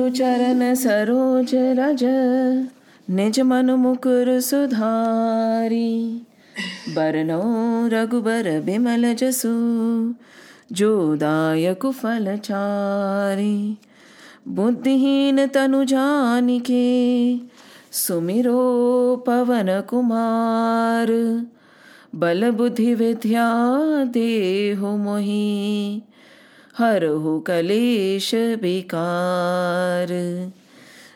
गुरु चरण सरोज रज निज मन मुकुर सुधारी। बरनो रघुबर बिमल जसु जो दायक फल चारी। बुद्धिहीन तनु जानिके सुमिरो पवन कुमार। बल बुद्धि विद्या देहु मोहि हरहु कलेश बेकार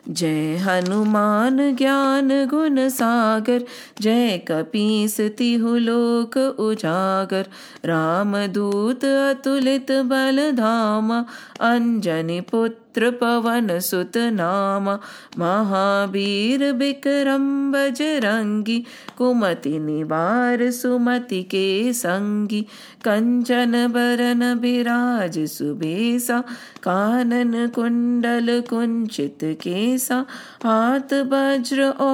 जय हनुमान ज्ञान गुण सागर, जय कपीस तिहु लोक उजागर। राम दूत अतुलित बल धामा अञ्जनि पुत्र पवन सुतनामा महावीर विक्रम्बज रङ्गी कुमतिनिवा सुमति के सङ्गी कञ्चन बरन विराज सुबेसा कानन कुण्डल कुञ्चित केसा हात वज्र ओ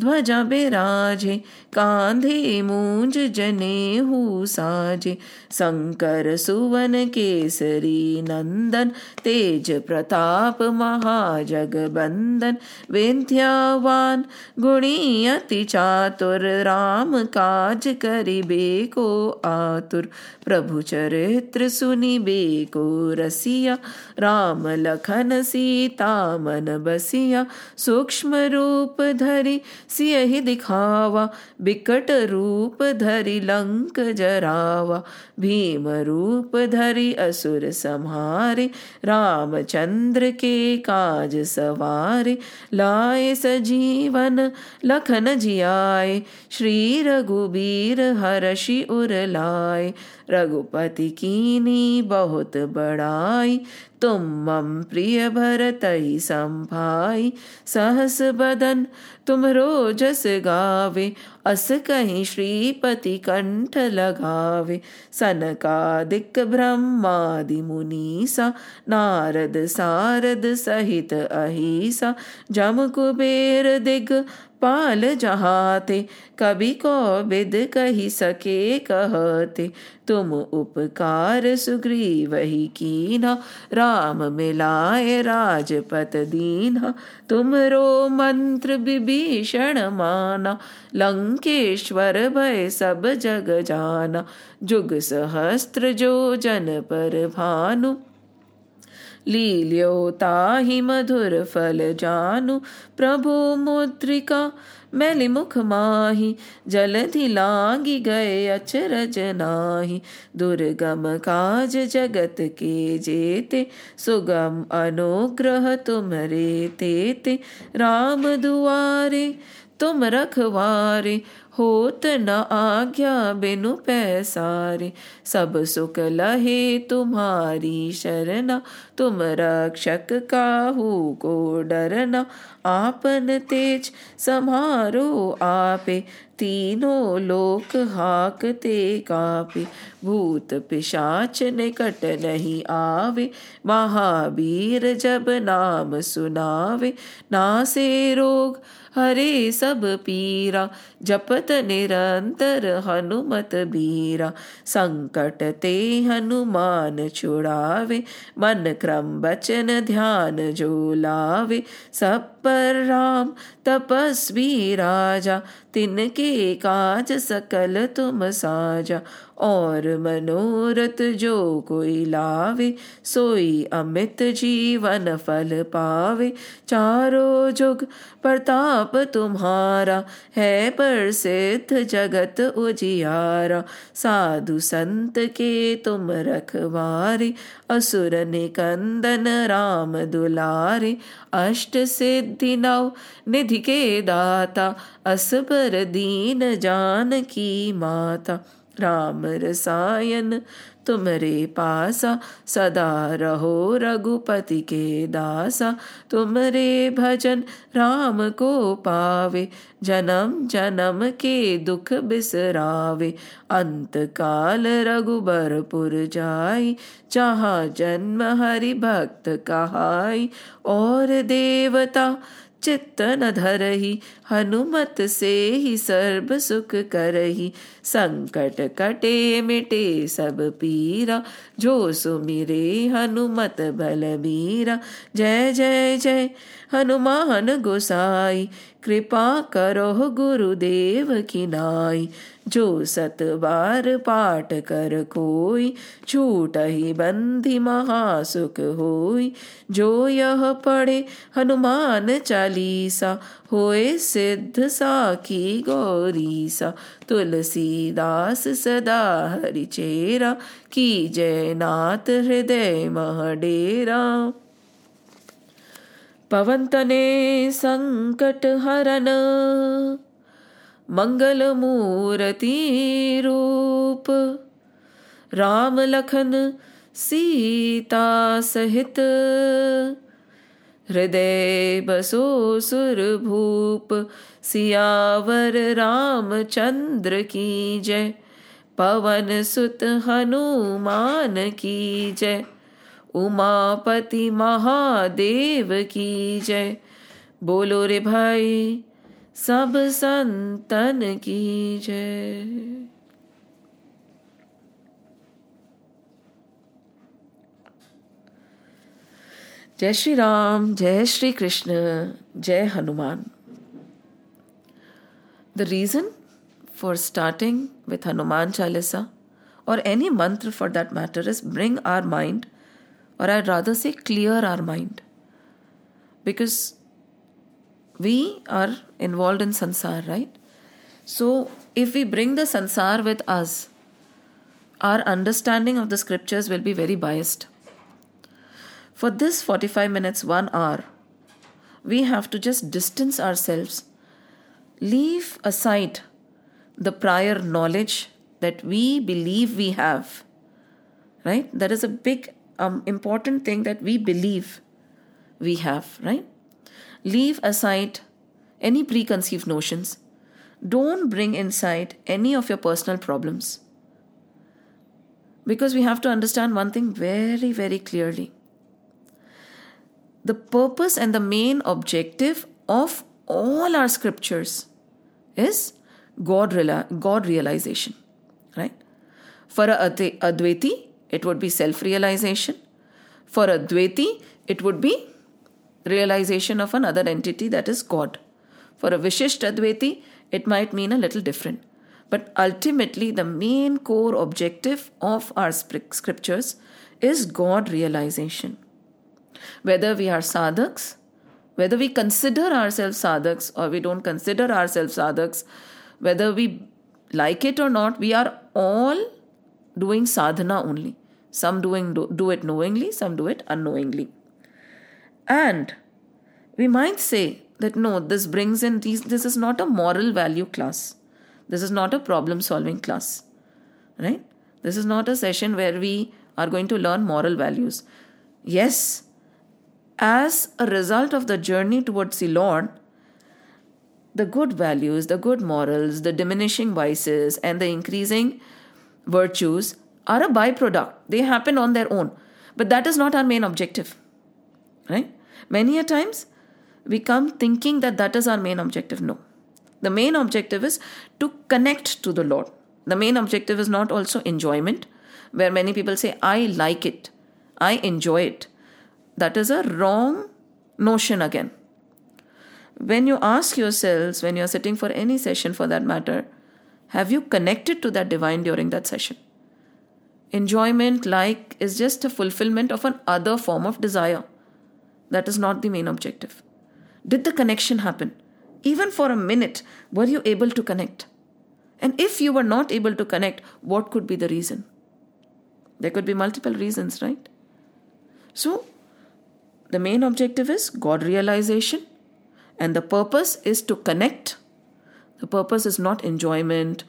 ध्वजा बिराजे, कांधे मूंज जने हु साजे। शंकर सुवन केसरी नंदन, तेज प्रताप महाजगबंदन। विंध्यावान गुणी अति चातुर, राम काज करिबे को आतुर। प्रभु चरित्र सुनिबे को रसिया, राम लखन सीता मन बसिया। सूक्ष्म रूप धरि सियहि दिखावा बिकट रूप धरि लंक जरावा भीम रूप धरि असुर संहारे रामचंद्र के काज सवारे लाए सजीवन लखन जियाए श्री रघुबीर हर्षि उर लाए रघुपति कीनी बहुत बड़ाई तुम मम प्रिय भरतई संभाई सहस बदन तुम रोजस गावे, अस कहीं श्रीपति कंठ लगावे। सनकादिक ब्रह्मादि मुनीसा, नारद सारद सहित अहिसा। जम कुबेर दिग पाल जहाते कभी को बिद कही सके कहते। तुम उपकार सुग्रीव ही कीना राम मिलाए राजपत दीना तुम रो मंत्र विभीषण माना लंकेश्वर भय सब जग जाना जुग सहस्त्र जो जन पर भानु। लील्यो ताहि मधुर फल जानु प्रभु मुद्रिका मैली मुख माही, जलधि लागी गए अचरज नाही। दुर्गम काज जगत के जेते, सुगम अनुग्रह तुमरे तेते राम दुआरे, तुम रखवारे, होत न आज्ञा बिनु पैसारे। सब सुख लहे तुम्हारी शरणा, तुम रक्षक काहू को डरना। आपन तेज समारो आपे। तीनों लोक हाकते कापे। भूत पिशाच निकट नहीं आवे। महावीर जब नाम सुनावे। नासे रोग हरे सब पीरा। जपत निरंतर हनुमत बीरा, संकट ते हनुमान छुड़ावे, मन क्रम बचन ध्यान जो लावे। सब पर राम, तपस्वी राजा, तिनके काज सकल तुम साजा। और मनोरथ जो कोई लावे, सोई अमित जीवन फल पावे। चारों जुग प्रताप तुम्हारा, है प्रसिद्ध जगत उजियारा। साधु संत के तुम रखवारे असुर निकंदन राम दुलारे। अष्ट सिद्धि नव निधि के दाता असबर दीन जान की माता। राम रसायन तुमरे पासा, सदा रहो रघुपति के दासा। तुमरे भजन राम को पावे, जन्म जन्म के दुख बिसरावे। अंत काल रघुबरपुर जाई, जहाँ जन्म हरि भक्त कहाई। और देवता चित्त न धरही, हनुमत से ही सर्व सुख करही। संकट कटे मिटे सब पीरा, जो सुमिरे हनुमत बलबीरा जय जय जय, हनुमान गोसाई, कृपा करो गुरुदेव की नाई। जो सत बार पाठ कर कोई, छूट ही बंधी महासुख होई। जो यह पढ़े हनुमान चालीसा, होए सिद्ध साखी गौरीसा। तुलसीदास सदा हरि चेरा, की जय नाथ हृदय महडेरा संकट हरन मंगल मूर्ति रूप राम लखन सीता सहित। हृदय बसो सुर भूप, सियावर रामचंद्र की जय। पवन सुत हनुमान की जय। उमापति महादेव की जय। बोलो रे भाई सब संतन की जय जय श्री राम जय श्री कृष्ण जय Hanuman. The reason for starting with Hanuman Chalisa or any mantra for that matter is bring our mind or I rather say clear our mind because we are involved in sansar, right? So if we bring the sansar with us, our understanding of the scriptures will be very biased. For this 45 minutes, one hour, we have to just distance ourselves, leave aside the prior knowledge that we believe we have. Right? That is a big, um, important thing that we believe we have, right? Leave aside any preconceived notions. Don't bring inside any of your personal problems. Because we have to understand one thing very, very clearly. The purpose and the main objective of all our scriptures is God, God realization, right? For a Advaiti, it would be self realization. For a Dvaiti, it would be realization of another entity that is God. For a Vishisht Advaiti, it might mean a little different. But ultimately, the main core objective of our scriptures is God realization. Whether we are sadhaks, whether we consider ourselves sadhaks or we don't consider ourselves sadhaks, whether we like it or not, we are all doing sadhana only. Some doing do, do it knowingly, some do it unknowingly. And we might say that no, this brings in these, this is not a moral value class. This is not a problem solving class. Right? This is not a session where we are going to learn moral values. Yes, as a result of the journey towards the Lord, the good values, the good morals, the diminishing vices, and the increasing virtues are a byproduct. They happen on their own. But that is not our main objective. Right? Many a times we come thinking that that is our main objective. No. The main objective is to connect to the Lord. The main objective is not also enjoyment, where many people say, I like it, I enjoy it. That is a wrong notion again when you ask yourselves, when you're sitting for any session for that matter, have you connected to that divine during that session? Enjoyment, like, is just a fulfillment of an other form of desire. That is not the main objective. Did the connection happen? Even for a minute, were you able to connect? And if you were not able to connect, what could be the reason? There could be multiple reasons, right? So, the main objective is God realization and the purpose is to connect the purpose is not enjoyment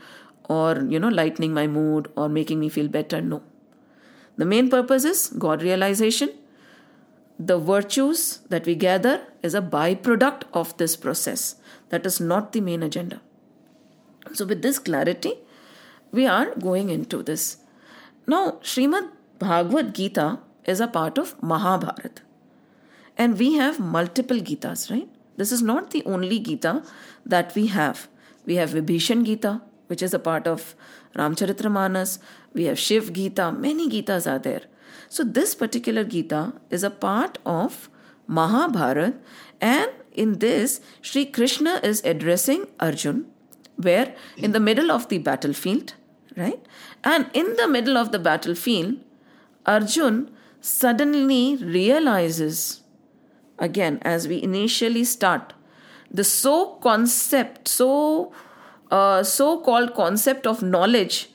or you know lightening my mood or making me feel better no the main purpose is god realization the virtues that we gather is a byproduct of this process. That is not the main agenda. So with this clarity we are going into this. Now Srimad Bhagavad Gita is a part of Mahabharata and we have multiple Gitas right? This is not the only Gita that we have. We have Vibhishan Gita, which is a part of Ramcharitramanas. We have Shiv Gita. Many Gitas are there. So this particular Gita is a part of Mahabharata, and in this, Sri Krishna is addressing Arjun, where in the middle of the battlefield, right? And in the middle of the battlefield, Arjun suddenly realizes, again, as we initially start, the so concept, so uh, so called concept of knowledge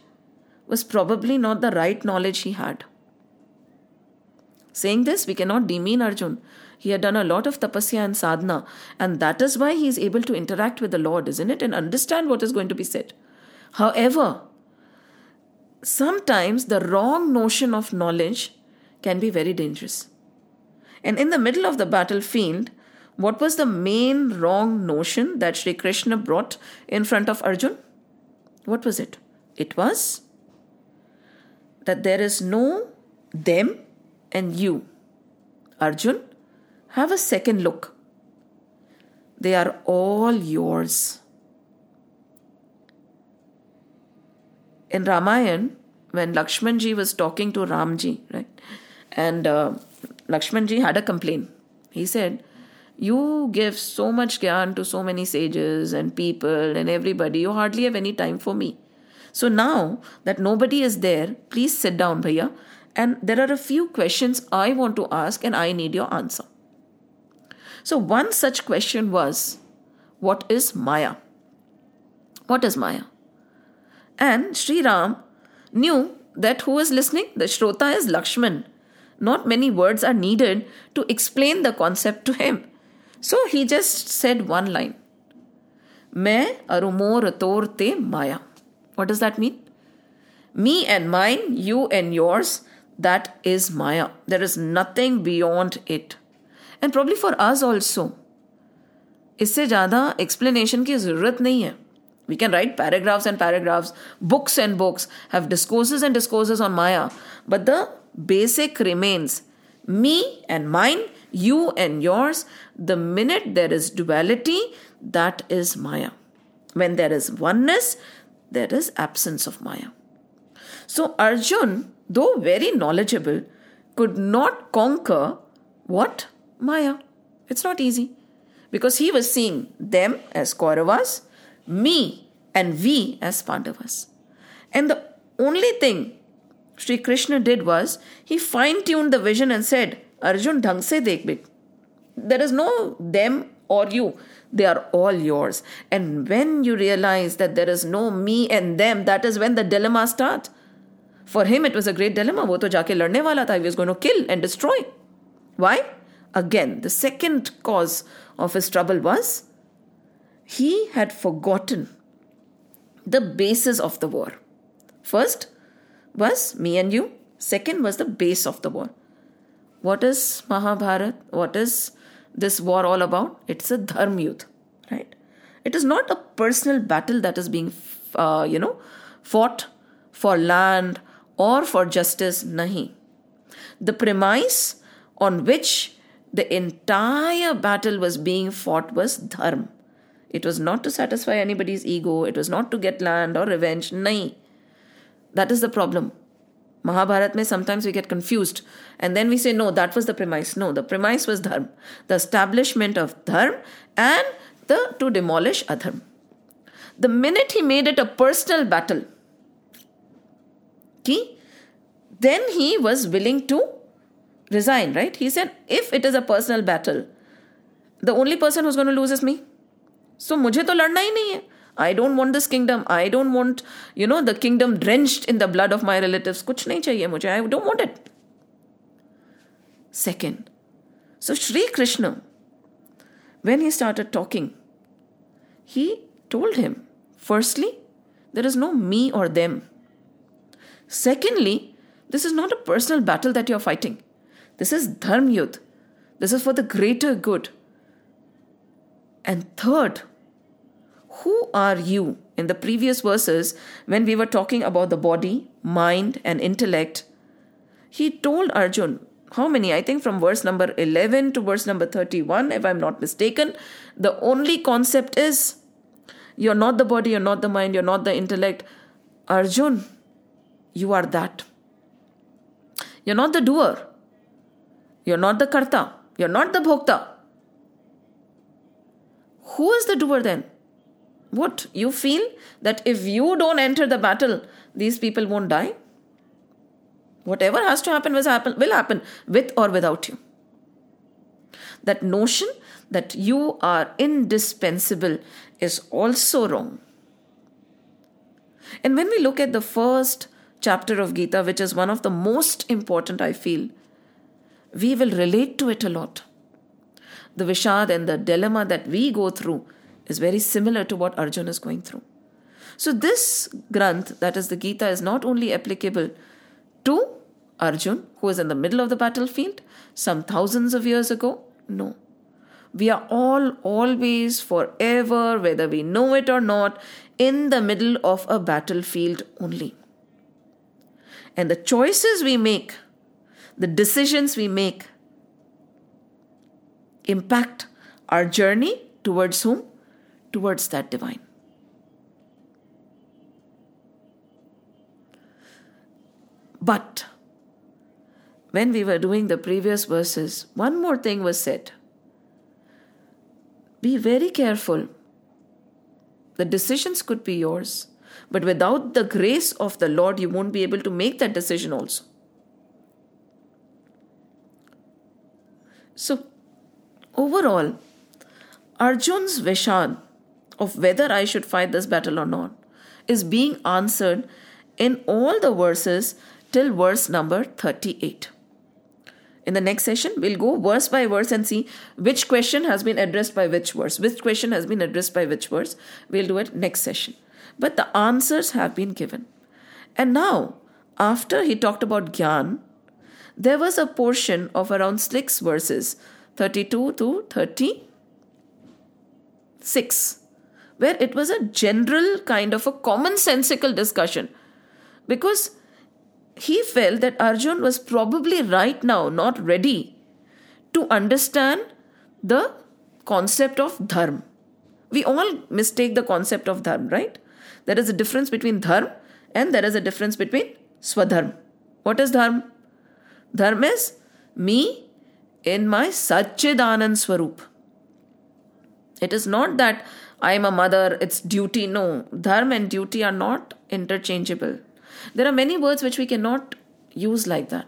was probably not the right knowledge he had. Saying this, we cannot demean Arjun. He had done a lot of tapasya and sadhana, and that is why he is able to interact with the Lord, isn't it? And understand what is going to be said. However, sometimes the wrong notion of knowledge can be very dangerous. And in the middle of the battlefield, what was the main wrong notion that Sri Krishna brought in front of Arjun? What was it? It was that there is no them and you. Arjun, have a second look. They are all yours. In Ramayan, when Lakshmanji was talking to Ramji, right, and uh, Lakshmanji had a complaint. He said, You give so much gyan to so many sages and people and everybody, you hardly have any time for me. So now that nobody is there, please sit down, Bhaiya, and there are a few questions I want to ask and I need your answer. So, one such question was What is Maya? What is Maya? And Sri Ram knew that who is listening? The Shrota is Lakshman. Not many words are needed to explain the concept to him. So he just said one line Me arumor te Maya. What does that mean? Me and mine, you and yours, that is Maya. There is nothing beyond it. And probably for us also इससे ज़्यादा explanation की ज़रूरत नहीं है we can write paragraphs and paragraphs books and books have discourses and discourses on maya but the basic remains me and mine you and yours the minute there is duality that is maya when there is oneness there is absence of maya so arjun though very knowledgeable could not conquer what Maya. It's not easy. Because he was seeing them as Kauravas, me and we as Pandavas. And the only thing Sri Krishna did was he fine tuned the vision and said, Arjun, dhang se dekh bit. There is no them or you. They are all yours. And when you realize that there is no me and them, that is when the dilemma starts. For him, it was a great dilemma. वो तो जाके लड़ने वाला था. He was going to kill and destroy. Why? Again, the second cause of his trouble was he had forgotten the basis of the war. First was me and you, second was the base of the war. What is Mahabharat? What is this war all about? It's a dharma yudh, right? It is not a personal battle that is being, uh, you know, fought for land or for justice. Nahi. The premise on which the entire battle was being fought was dharma. It was not to satisfy anybody's ego, it was not to get land or revenge. Nahi. That is the problem. Mahabharat may sometimes we get confused and then we say, no, that was the premise. No, the premise was dharma, the establishment of dharma and the to demolish adharma. The minute he made it a personal battle, he, then he was willing to resign, right? He said, if it is a personal battle, the only person who's going to lose is me. So मुझे तो लड़ना ही नहीं है. I don't want this kingdom. I don't want, you know, the kingdom drenched in the blood of my relatives. कुछ नहीं चाहिए मुझे. I don't want it. Second, so Sri Krishna, when he started talking, he told him, firstly, there is no me or them. Secondly, this is not a personal battle that you're fighting. This is dharm yudh. This is for the greater good. And third, who are you? In the previous verses, when we were talking about the body, mind, and intellect, he told Arjun, how many? I think from verse number 11 to verse number 31, if I'm not mistaken. The only concept is you're not the body, you're not the mind, you're not the intellect. Arjun, you are that. You're not the doer. You're not the karta. You're not the bhokta. Who is the doer then? What? You feel that if you don't enter the battle, these people won't die? Whatever has to happen will happen, will happen with or without you. That notion that you are indispensable is also wrong. And when we look at the first chapter of Gita, which is one of the most important, I feel, we will relate to it a lot. The Vishad and the dilemma that we go through is very similar to what Arjun is going through. So, this Granth, that is the Gita, is not only applicable to Arjun, who is in the middle of the battlefield some thousands of years ago. No. We are all always, forever, whether we know it or not, in the middle of a battlefield only. And the choices we make, the decisions we make, impact our journey towards whom? Towards that divine. But when we were doing the previous verses, one more thing was said. Be very careful. The decisions could be yours, but without the grace of the Lord, you won't be able to make that decision also. So, overall, Arjun's Vishad of whether I should fight this battle or not is being answered in all the verses till verse number 38. In the next session, we'll go verse by verse and see which question has been addressed by which verse, which question has been addressed by which verse. We'll do it next session. But the answers have been given. And now, after he talked about Gyan, there was a portion of around six verses, 32 to 36, where it was a general kind of a commonsensical discussion. Because he felt that Arjun was probably right now not ready to understand the concept of dharma. We all mistake the concept of dharma, right? There is a difference between dharma and there is a difference between swadharma. What is dharma? Dharma is me in my Satchidanand Swarup. It is not that I am a mother, it's duty. No, dharma and duty are not interchangeable. There are many words which we cannot use like that.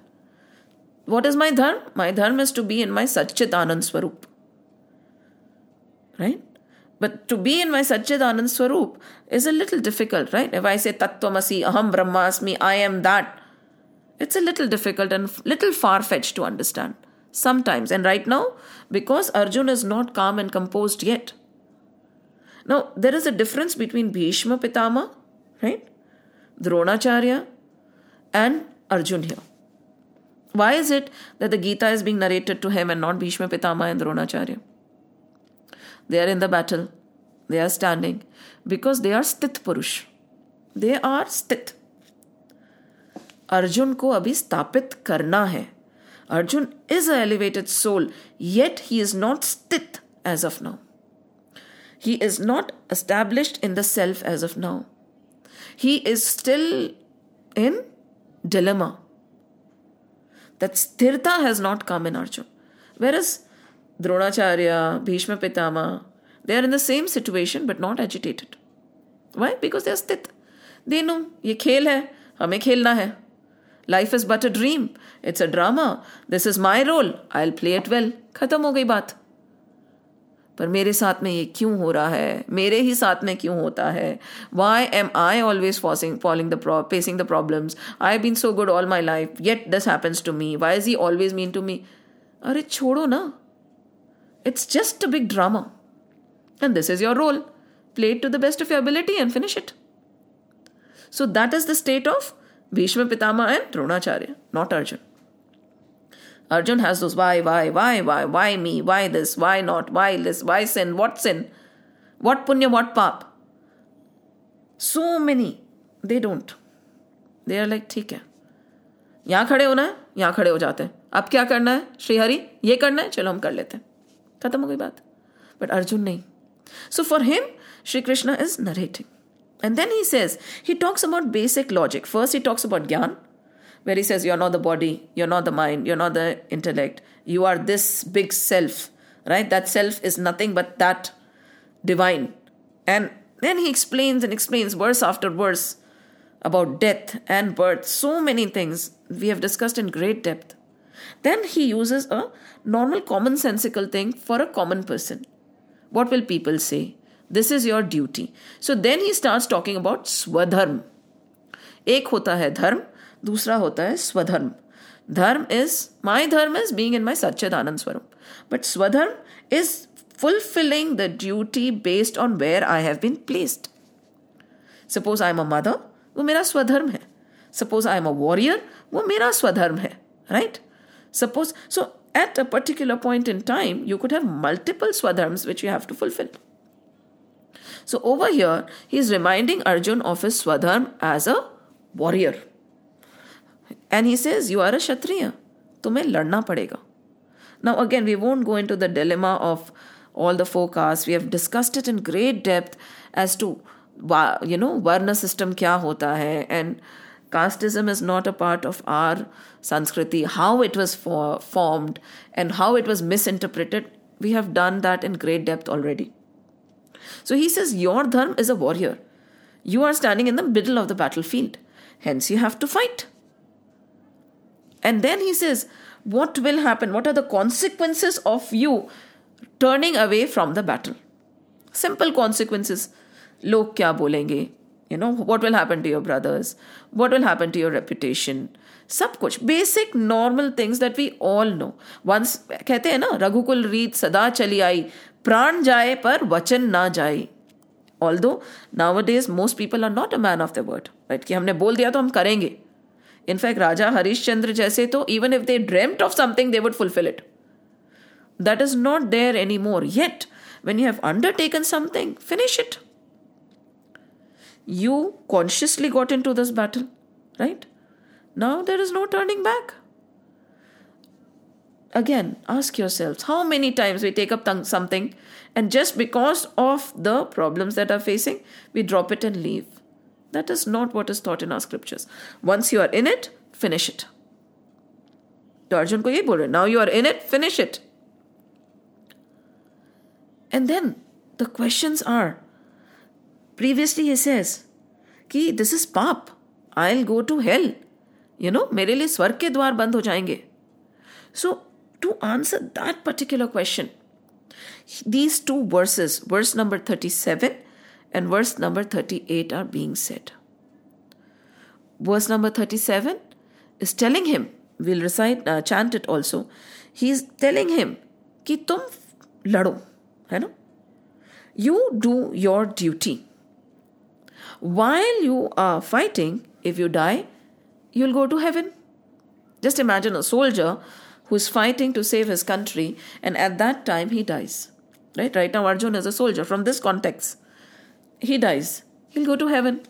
What is my dharma? My dharma is to be in my Satchit Swarup. Right? But to be in my Satchit Swarup is a little difficult, right? If I say Tattvamasi, Aham Brahmasmi, I am that, it's a little difficult and little far fetched to understand sometimes. And right now, because Arjun is not calm and composed yet. Now, there is a difference between Bhishma Pitama, right? Dronacharya, and Arjun here. Why is it that the Gita is being narrated to him and not Bhishma Pitama and Dronacharya? They are in the battle, they are standing because they are Sthit Purush. They are Sthit. Arjun को अभी स्थापित करना है Arjun is a elevated soul yet he is not स्थित as of now he is not established in the self as of now he is still in dilemma. That sthirta has not come in Arjun. Whereas Dronacharya, Bhishma Pitama, they are in the same situation but not agitated. Why? Because they are sthit. They know, ये खेल है हमें खेलना है life is but a dream it's a drama this is my role I play it well खत्म हो गई बात पर मेरे साथ में ये क्यों हो रहा है? मेरे ही साथ में क्यों होता है? Why am I always facing following the facing the problems I been so good all my life yet this happens to me why is he always mean to me अरे छोड़ो ना। It's just a big drama and this is your role play to the best of your ability and finish it so that is the state of Bhishma Pitamah and Dronacharya not Arjun Arjun has those why, why, why, why, why me, why this, why not, why this, why sin, what sin, what punya, what pap. So many, they don't. They are like, ठीक है। यहाँ खड़े होना है यहाँ खड़े हो जाते हैं। अब क्या करना है? श्रीहरि ये करना है? चलो हम कर लेते हैं। खत्म हो गई बात। बट अर्जुन नहीं। So for him Shri Krishna is narrating and then he says he talks about basic logic first he talks about gyan where he says, You're not the body, you're not the mind, you're not the intellect, you are this big self, right? That self is nothing but that divine. And then he explains and explains verse after verse about death and birth, so many things we have discussed in great depth. Then he uses a normal commonsensical thing for a common person. What will people say? This is your duty. So then he starts talking about swadharm. एक होता है धर्म दूसरा होता है स्वधर्म। धर्म is my धर्म is being in my सच्चेद anand swaroop but swadharma is fulfilling the duty based on where I have been placed suppose I am a mother वो मेरा स्वधर्म है। Suppose I am a warrior वो मेरा स्वधर्म है right suppose so at a particular point in time you could have multiple swadharma which you have to fulfill so over here he is reminding Arjun of his swadharma as a warrior And he says, You are a Kshatriya. Tumhe ladna padega. Now, again, we won't go into the dilemma of all the four castes. We have discussed it in great depth as to, you know, Varna system kya hota hai and casteism is not a part of our Sanskriti, how it was formed and how it was misinterpreted. We have done that in great depth already. So he says, Your dharma is a warrior. You are standing in the middle of the battlefield. Hence, you have to fight. And then he says, What will happen? What are the consequences of you turning away from the battle? Simple consequences. Log kya bolenge? You know, what will happen to your brothers? What will happen to your reputation? सब कुछ basic normal things that we all know once कहते हैं ना रघुकुल रीत सदा चली आई प्राण जाए पर वचन ना जाए ऑल दो now days most people are not a man of the word right कि हमने बोल दिया तो हम करेंगे इनफैक्ट राजा हरिश्चंद्र जैसे तो even if they dreamt of something they would fulfil it that is not there any more yet when you have undertaken something, finish it. You consciously got into this battle, right? Now there is no turning back. Again, ask yourselves how many times we take up something and just because of the problems that are facing, we drop it and leave. That is not what is taught in our scriptures. Once you are in it, finish it. तो अर्जुन को ये बोल रहे now you are in it finish it and then the questions are previously he says कि this is paap I will go to hell you know मेरे लिए स्वर्ग के द्वार बंद हो जाएंगे so to answer that particular question these two verses, verse number 37 and verse number 38, are being said. Verse number 37 is telling him, we'll recite, uh, chant it also. He's telling him कि तुम लड़ो है ना you do your duty. While you are fighting, if you die, you'll go to heaven. Just imagine a soldier who's fighting to save his country, and at that time he dies. Right? Right now, Arjun is a soldier. From this context, he dies. He'll go to heaven.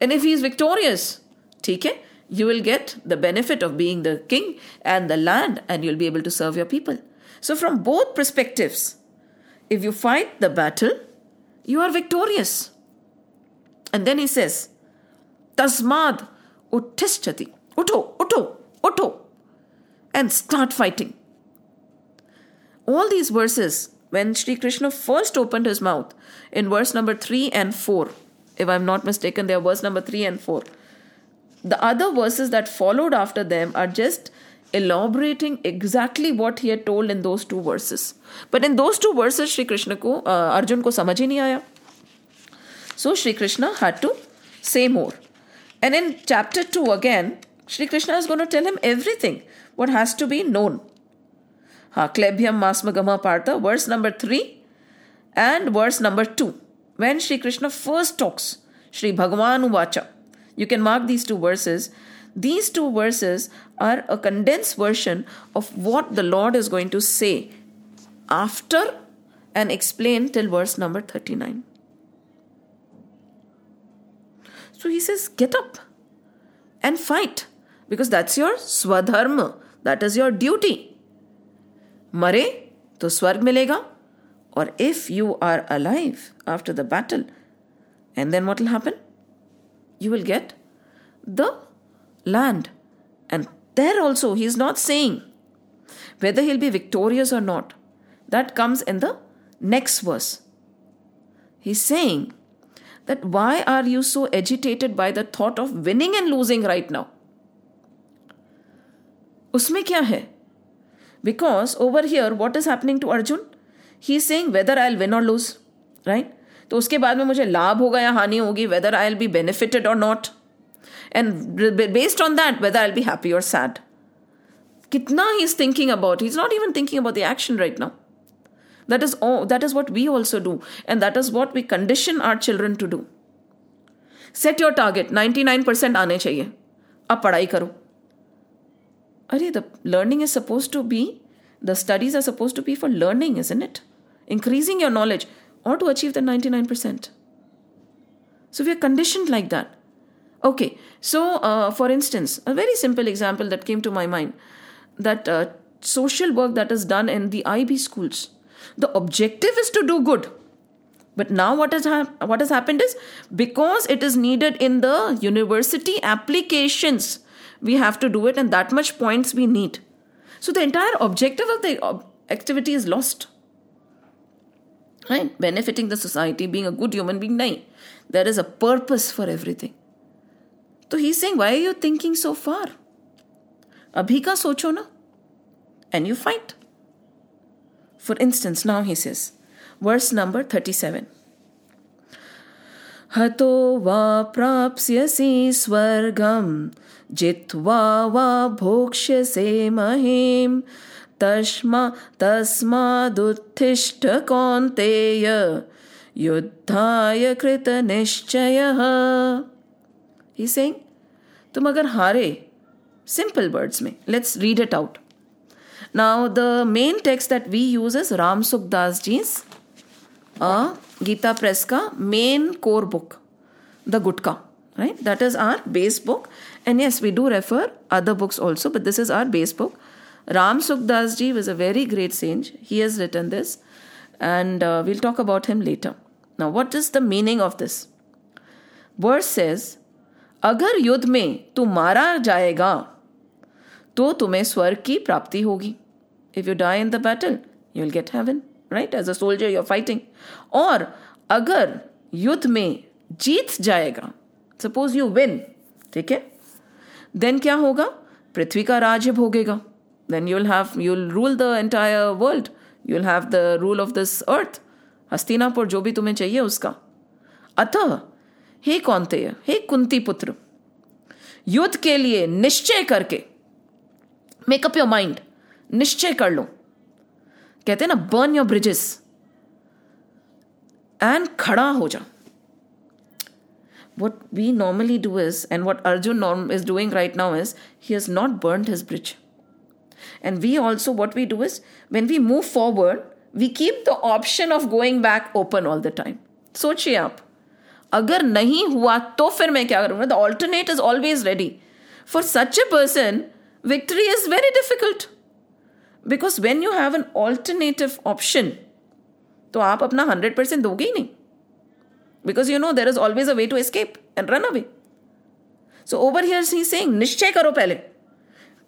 And if he is victorious, okay, you will get the benefit of being the king and the land, and you'll be able to serve your people. So, from both perspectives, if you fight the battle, you are victorious. And then he says, Tasmad Uttishchati. Uto, uto, uto. And start fighting. All these verses, when Sri Krishna first opened his mouth, in verse number 3 and 4, if I'm not mistaken, they are verse number 3 and 4. The other verses that followed after them are just elaborating exactly what he had told in those two verses. But in those two verses, Sri Krishna ko, uh, Arjun ko samajh hi nahi aaya. So Sri Krishna had to say more. And in chapter 2 again, Sri Krishna is going to tell him everything, what has to be known. Ha, klebhyam masmagama partha, verse number 3 and verse number 2. When Sri Krishna first talks, Sri Bhagavan Uvacha, you can mark these two verses. These two verses are a condensed version of what the Lord is going to say after and explain till verse number 39. So he says, Get up and fight because that's your swadharma, that is your duty. मरे तो स्वर्ग मिलेगा और if you are alive after the battle and then what will happen you will get the land. And there also, he is not saying whether he'll be victorious or not. That comes in the next verse. He's saying that why are you so agitated by the thought of winning and losing right now? उसमें क्या है because over here what is happening to Arjun he saying whether I win और loose right तो उसके बाद में मुझे लाभ होगा या हानि होगी whether I'll be benefited or not and based on that whether I'll be happy or sad कितना he is thinking about he is not even thinking about the action right now that is all that is what we also do and that is what we condition our children to do set your target 99% आने चाहिए अब पढ़ाई करो Array, the learning is supposed to be, the studies are supposed to be for learning, isn't it? Increasing your knowledge or to achieve the 99%. So we are conditioned like that. Okay, so uh, for instance, a very simple example that came to my mind that uh, social work that is done in the IB schools, the objective is to do good. But now what has ha- what has happened is because it is needed in the university applications we have to do it and that much points we need. So the entire objective of the activity is lost right benefiting the society being a good human being nahi there is a purpose for everything so he's saying why are you thinking so far abhi ka socho na and you fight for instance now he says verse number 37 हतो वा प्राप्स्यसि स्वर्गं जित्वा वा भोक्ष्यसे महीम् तस्मा तस्मादुत्थिष्ठ कौन्तेय। युद्धाय कृत निश्चय। ही saying तुम अगर हारे सिंपल वर्ड्स में let's read it out now the main text that we use is Ram Sukhdas ji's Gita Press का main core book the gutka right? That is our base book. And yes we do refer other books also but this is our base book Ram Sukhdas ji was a very great sage. He has written this, and uh, we'll talk about him later. Now, what is the meaning of this? Verse says, अगर युद्ध में तू मारा जाएगा तो तुम्हें स्वर्ग की प्राप्ति होगी if you die in the battle you will get heaven right as a soldier you are fighting और अगर युद्ध में जीत जाएगा सपोज़ यू विन ठीक है देन क्या होगा? पृथ्वी का राज्य भोगेगा। Then you'll have, you'll rule the entire world. You'll have the rule of this earth Hastinapur जो भी तुम्हें चाहिए उसका। अतः, हे कौनतेय, हे कुंती पुत्र, युद्ध के लिए निश्चय करके मेकअप योर माइंड निश्चय कर लो। कहते हैं ना बर्न योर ब्रिजेस एंड खड़ा हो जा। what we normally do is and what arjun norm is doing right now is he has not burned his bridge and we also, what we do is when we move forward, we keep the option of going back open all the time. सोचिए आप अगर नहीं हुआ तो फिर मैं क्या करूंगा the alternate is always ready for such a person victory is very difficult because when you have an alternative option तो आप अपना हंड्रेड परसेंट दोगे ही नहीं because you no there is always a way to escape and run away so over here C saying निश्चय करो पहले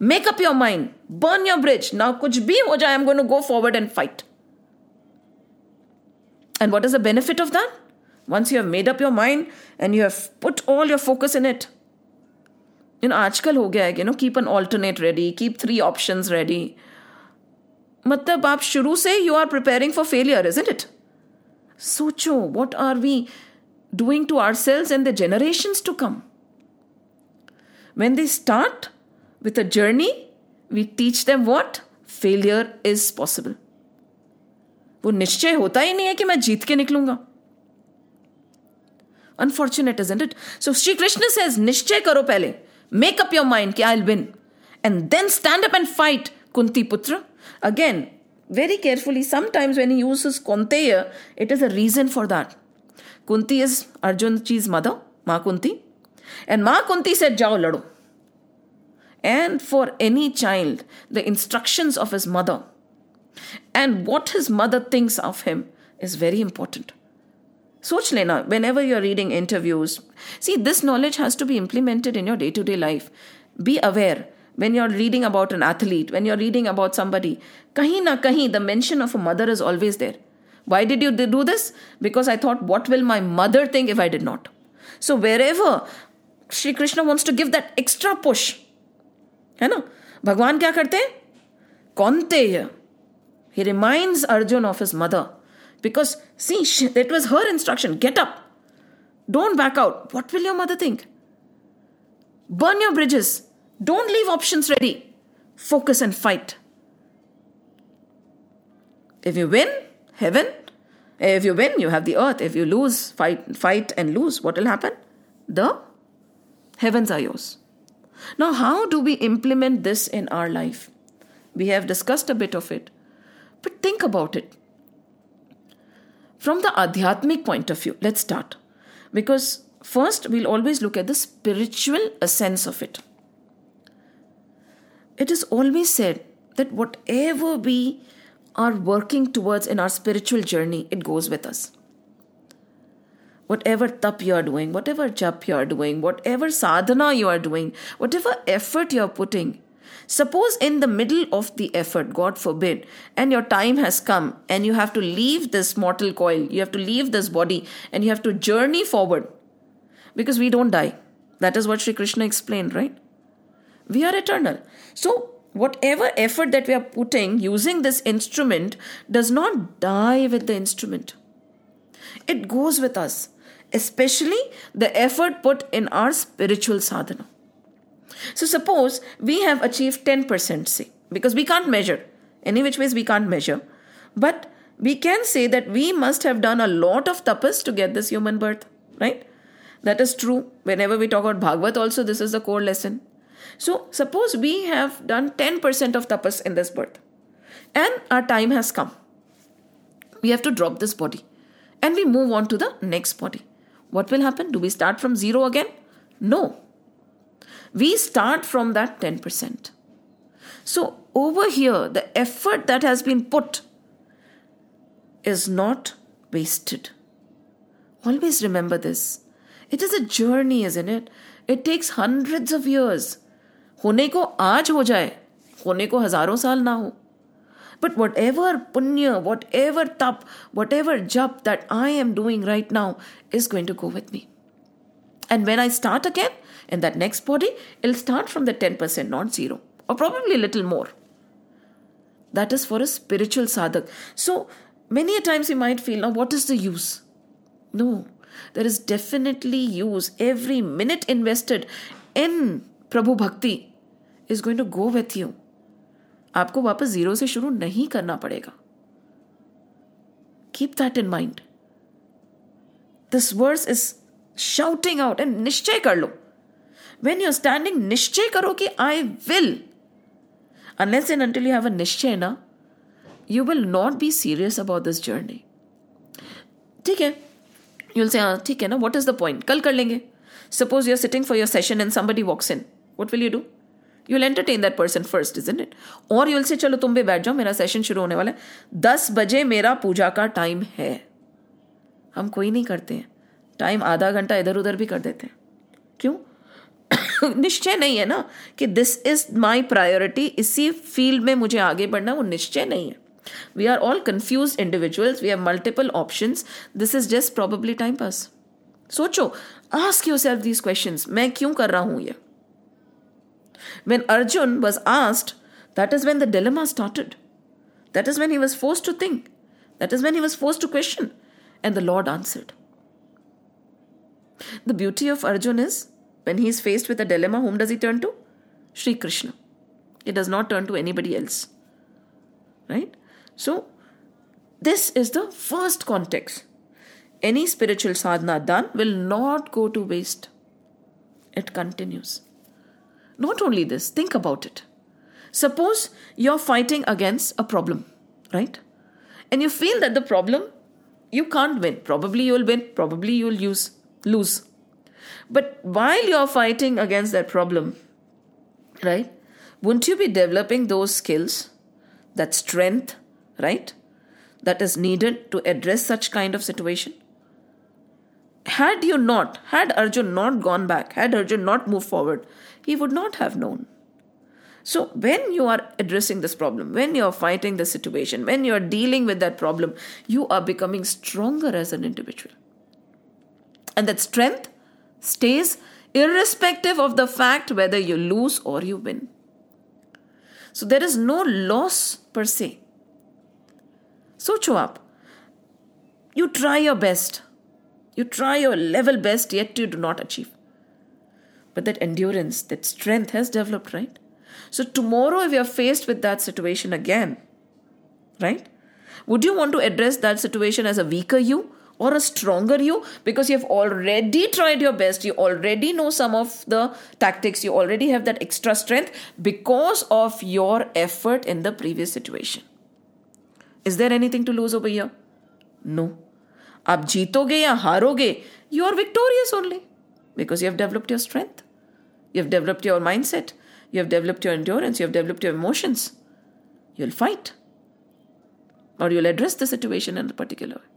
Make up your mind. Burn your bridge. Now, kuch bhi ho jaye, I'm going to go forward and fight. And what is the benefit of that? Once you have made up your mind and you have put all your focus in it, you know, आजकल हो गया है, you know, keep an alternate ready, keep three options ready. मतलब आप शुरू से you are preparing for failure, isn't it? सोचो, what are we doing to ourselves and the generations to come? When they start with a journey, we teach them what? Failure is possible. वो निश्चय होता ही नहीं है कि मैं जीत के निकलूंगा unfortunate is it so Shri Krishna says निश्चय करो पहले मेक अप योर माइंड कि I win and then stand up and fight Kunti putra again very carefully sometimes when he uses konteya it is a reason for that kunti is arjun's mother ma kunti and ma kunti said jao lado and for any child the instructions of his mother and what his mother thinks of him is very important. लेना whenever you are reading interviews see this knowledge has to be implemented in your day to day life be when you're reading about an athlete, when you're reading about somebody, kahin na kahin, the mention of a mother is always there. Why did you do this? Because I thought, what will my mother think if I did not? So wherever Sri Krishna wants to give that extra push, है ना भगवान क्या करते हैं कौनते he reminds Arjun of his mother because, see, it was her instruction get up, don't back out. What will your mother think? Burn your bridges, don't leave options ready. Focus and fight. If you win, heaven. If you win, you have the earth. If you lose, fight, fight and lose, what will happen? The heavens are yours. Now, how do we implement this in our life? We have discussed a bit of it, but think about it. From the Adhyatmic point of view, let's start. Because first, we'll always look at the spiritual essence of it. It is always said that whatever we are working towards in our spiritual journey, it goes with us. Whatever tap you are doing, whatever jap you are doing, whatever sadhana you are doing, whatever effort you are putting, Suppose in the middle of the effort, God forbid, and your time has come and you have to leave this mortal coil, you have to leave this body, and you have to journey forward because we don't die. That is what Sri Krishna explained, right? We are eternal. So, whatever effort that we are putting using this instrument does not die with the instrument, it goes with us, especially the effort put in our spiritual sadhana. So suppose we have achieved 10% say, because we can't measure. Any which ways we can't measure. But we can say that we must have done a lot of tapas to get this human birth, right? That is true. Whenever we talk about Bhagavad, also, this is the core lesson. So, suppose we have done 10% of tapas in this birth, and our time has come. We have to drop this body, and we move on to the next body. What will happen? Do we start from zero again? No we start from that 10%. So, over here, the effort that has been put is not wasted. Always remember this. It is a journey, isn't it? It takes hundreds of years. होने को आज हो जाए होने को हजारों साल ना हो but whatever punya, whatever tap, whatever jap that I am doing right now is going to go with me. And when I start again, in that next body, it'll start from the 10%, not zero, or probably a little more. That is for a spiritual sadhak. So many a times you might feel, now what is the use? No, there is definitely use. Every minute invested in Prabhu bhakti is going to go with you आपको वापस zero से शुरू नहीं करना पड़ेगा। Keep that in mind this words is shouting out and निश्चय कर लो। वेन यू स्टैंडिंग निश्चय करो कि I will unless and until you have a nishchay ना you will not be serious about this journey ठीक है? यूल से हाँ ठीक है ना वॉट इज़ द पॉइंट कल कर लेंगे। Suppose you are sitting for your session and somebody walks in in what will you do? You'll entertain that person first, isn't it? और यूल से चलो तुम भी बैठ जाओ मेरा सेशन शुरू होने वाला है दस बजे मेरा पूजा का टाइम है हम कोई नहीं करते हैं टाइम आधा घंटा इधर उधर भी कर देते हैं क्यों निश्चय नहीं है ना कि दिस इज़ माई प्रायोरिटी इसी फ़ील्ड में मुझे आगे बढ़ना वो निश्चय नहीं है we are all confuse individuals we have multiple option this is just probably time pass सोचो ask your self these question मैं क्यों कर रहा हूँ ये When Arjun was asked, that is when the dilemma started. That is when he was forced to think. That is when he was forced to question. And the Lord answered. The beauty of Arjun is when he is faced with a dilemma, whom does he turn to? Sri Krishna. He does not turn to anybody else. Right? So, this is the first context. Any spiritual sadhana done will not go to waste, it continues. Not only this, think about it. Suppose you're fighting against a problem, right? And you feel that the problem you can't win. Probably you'll win, probably you'll use, lose. But while you're fighting against that problem, right? Wouldn't you be developing those skills, that strength, right? That is needed to address such kind of situation? had you not, had Arjun not gone back, had Arjun not moved forward, he would not have known. So, when you are addressing this problem, when you are fighting the situation, when you are dealing with that problem, you are becoming stronger as an individual. And that strength stays irrespective of the fact whether you lose or you win. So, there is no loss per se. So, show up. You try your best you try your level best yet you do not achieve. But that endurance that strength has developed right? So tomorrow if you are faced with that situation again right? Would you want to address that situation as a weaker you or a stronger you? Because you have already tried your best. You already know some of the tactics. You already have that extra strength because of your effort in the previous situation. Is there anything to lose over here? No आप जीतोगे या हारोगे you are victorious only because you have developed your strength you have developed your mindset you have developed your endurance you have developed your emotions you'll fight or you'll address the situation in a particular way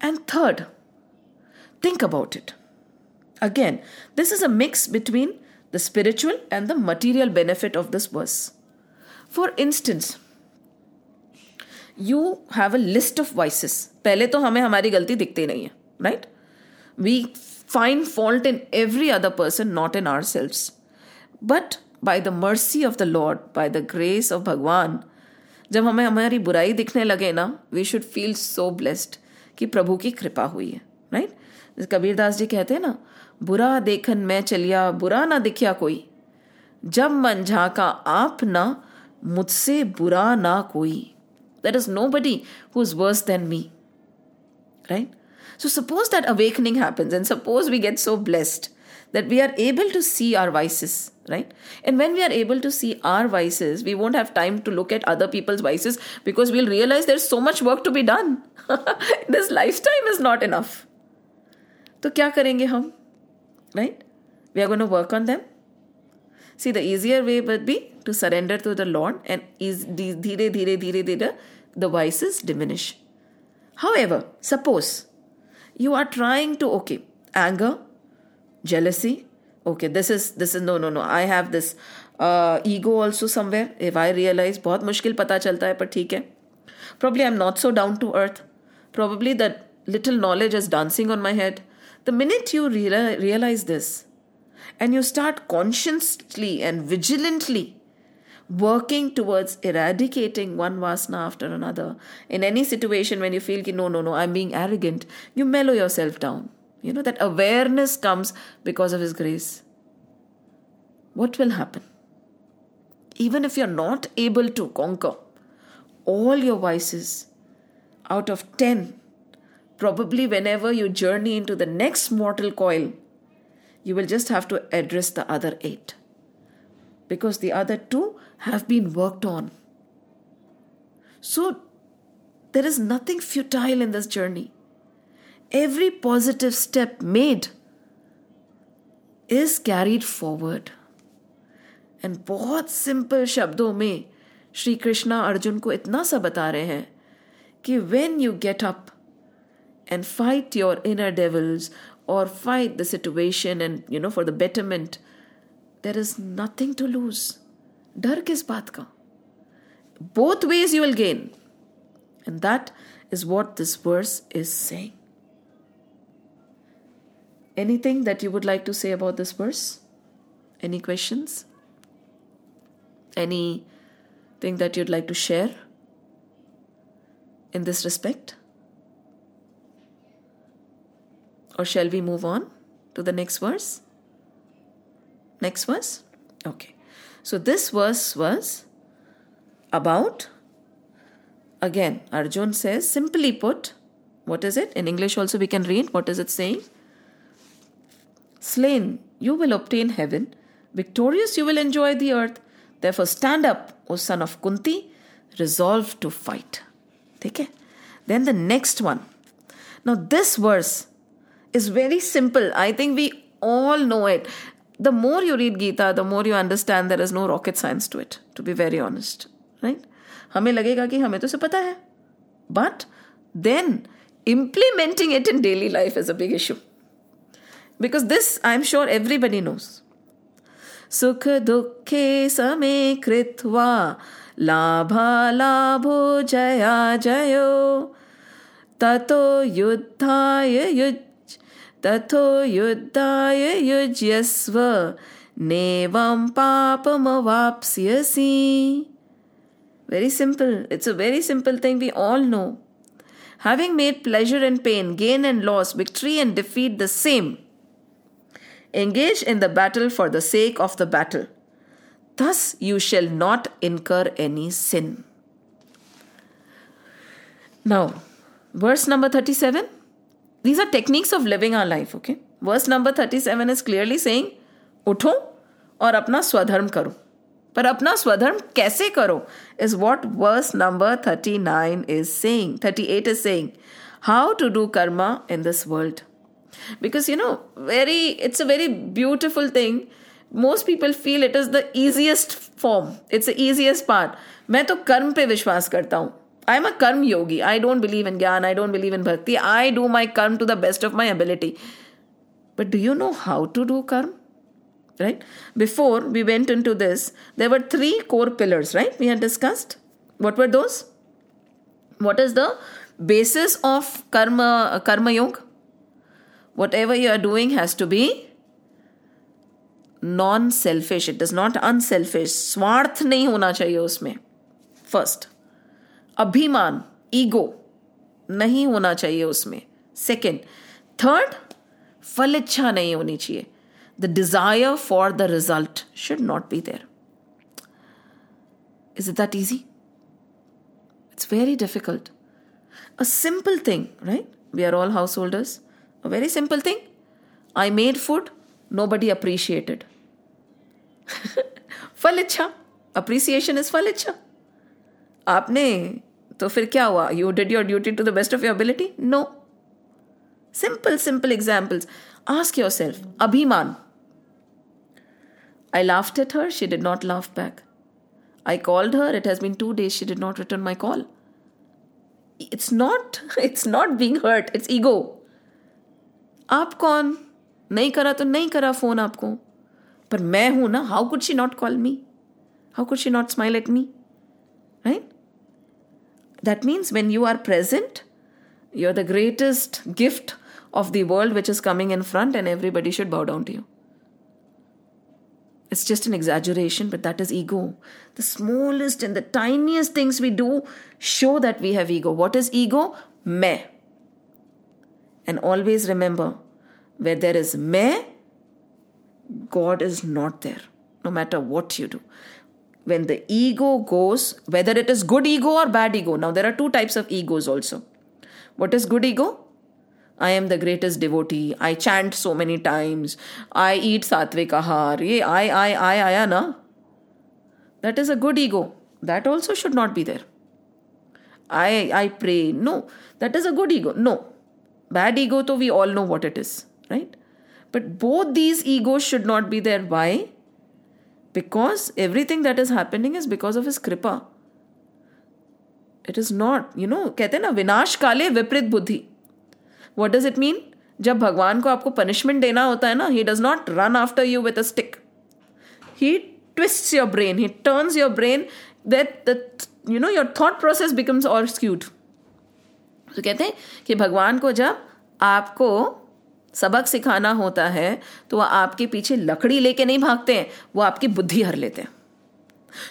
and third, think about it. Again, this is a mix between the spiritual and the material benefit of this verse. For instance, you have a list of vices पहले तो हमें हमारी गलती दिखती नहीं है right we find fault in every other person not in our self but by the mercy of the lord by the grace of Bhagwan जब हमें हमारी बुराई दिखने लगे ना we should feel so blessed कि प्रभु की कृपा हुई है राइट right? कबीरदास जी कहते हैं ना, बुरा देखन मैं चलिया, बुरा ना दिखिया कोई। जब मन झाका आप ना, मुझसे बुरा ना कोई। देर is no buddy who is worse than me right so suppose that awakening happens and suppose we get so blessed that we are able to see our vices, right? And when we are able to see our vices, we won't have time to look at other people's vices because we'll realize there's so much work to be done. this lifetime is not enough. तो क्या करेंगे हम right we are going to work on them see the easier way would be to surrender to the lord and is dhire dhire dhire dhire the vices diminish however suppose you are trying to okay anger jealousy okay this is this is no no no i have this uh, ego also somewhere if i realize बहुत मुश्किल पता चलता है पर ठीक है probably i'm not so down to earth Probably that little knowledge is dancing on my head. The minute you realize this and you start consciously and vigilantly working towards eradicating one vasana after another, in any situation when you feel, no, no, no, I'm being arrogant, you mellow yourself down. You know, that awareness comes because of His grace. What will happen? Even if you're not able to conquer all your vices, out of 10, probably whenever you journey into the next mortal coil, you will just have to address the other 8 because the other 2 have been worked on. So, there is nothing futile in this journey. Every positive step made is carried forward. And बहुत simple शब्दों में श्री कृष्णा अर्जुन को इतना सा बता रहे हैं कि when you get up and fight your inner devils or fight the situation and you know for the betterment there is nothing to lose डर किस बात का both ways you will gain and that is what this verse is saying anything that you would like to say about this verse any questions anything that you'd like to share in this respect? Or shall we move on to the next verse? Next verse? Okay. So this verse was about, again, Arjun says, simply put, what is it? In English also we can read. What is it saying? Slain, you will obtain heaven. Victorious, you will enjoy the earth. Therefore, stand up, O son of Kunti, resolve to fight. Okay. Then the next one. Now, this verse is very simple. I think we all know it. The more you read Gita, the more you understand there is no rocket science to it, to be very honest. Right? हमें लगेगा कि हमें तो सब पता है but then implementing it in daily life is a big issue because this i'm sure everybody knows सुख दुःखे समे कृत्वा लाभालाभो जया जयो ततो युद्धाय युज् तथो युद्धाय युज्यस्व नेवं पापमवाप्स्यसि very simple it's a very simple thing we all know having made pleasure and pain gain and loss victory and defeat the same Engage in the battle for the sake of the battle. Thus you shall not incur any sin. Now, verse number 37. these are techniques of living our life okay verse number thirty seven is clearly saying उठो और अपना स्वधर्म करो. पर अपना स्वधर्म कैसे करो is what verse number thirty nine is saying thirty eight is saying how to do karma in this world because you know very it's a very beautiful thing most people feel it is the easiest form it's the easiest part मैं तो कर्म पे विश्वास करता हूँ। आई am a karma Yogi I don't believe in ज्ञान I don't believe in भक्ति I do my कर्म to the best of my ability but do you know how to do karma? Right? Before we went into this, there were three core pillars, right? We had discussed. What were those? What is the basis of karma karma yoga? whatever you are doing has to be non selfish it is not unselfish स्वार्थ नहीं होना चाहिए उसमें first अभिमान, ego नहीं होना चाहिए उसमें। सेकेंड थर्ड फल इच्छा नहीं होनी चाहिए। The desire for the result should not be there is it that easy it's very difficult a simple thing right we are all householders a very simple thing I made food nobody appreciated. फल इच्छा appreciation is फल इच्छा आपने तो फिर क्या हुआ? You did your duty to the best of your ability no simple simple examples ask yourself abhiman I laughed at her, she did not laugh back. I called her, it has been two days, she did not return my call. It's not, it's not being hurt, it's ego. आप कौन? नहीं करा तो नहीं करा phone आपको। पर मैं हूँ ना how could she not call me how could she not smile at me right That means when you are present, you're the greatest gift of the world which is coming in front, and everybody should bow down to you. It's just an exaggeration, but that is ego. The smallest and the tiniest things we do show that we have ego. What is ego? Me. And always remember where there is me, God is not there, no matter what you do. When the ego goes, whether it is good ego or bad ego, now there are two types of egos also. What is good ego? I am the greatest devotee. I chant so many times. I eat satvik ahar. Ye I, I, I, aya na. That is a good ego. That also should not be there. I, I pray. No, that is a good ego. No, Bad ego, though, we all know what it is, right? But both these egos should not be there. Why? Because everything that is happening is because of his kripa. It is not, you know, कहते हैं ना विनाश काले विपरीत बुद्धि what does it mean जब भगवान को आपको पनिशमेंट देना होता है ना he does not run after you with a stick he your brain he turns your brain that that you know your thought process becomes all skewed तो कहते हैं कि भगवान को जब आपको सबक सिखाना होता है तो वह आपके पीछे लकड़ी लेके नहीं भागते हैं, वो आपकी बुद्धि हर लेते हैं।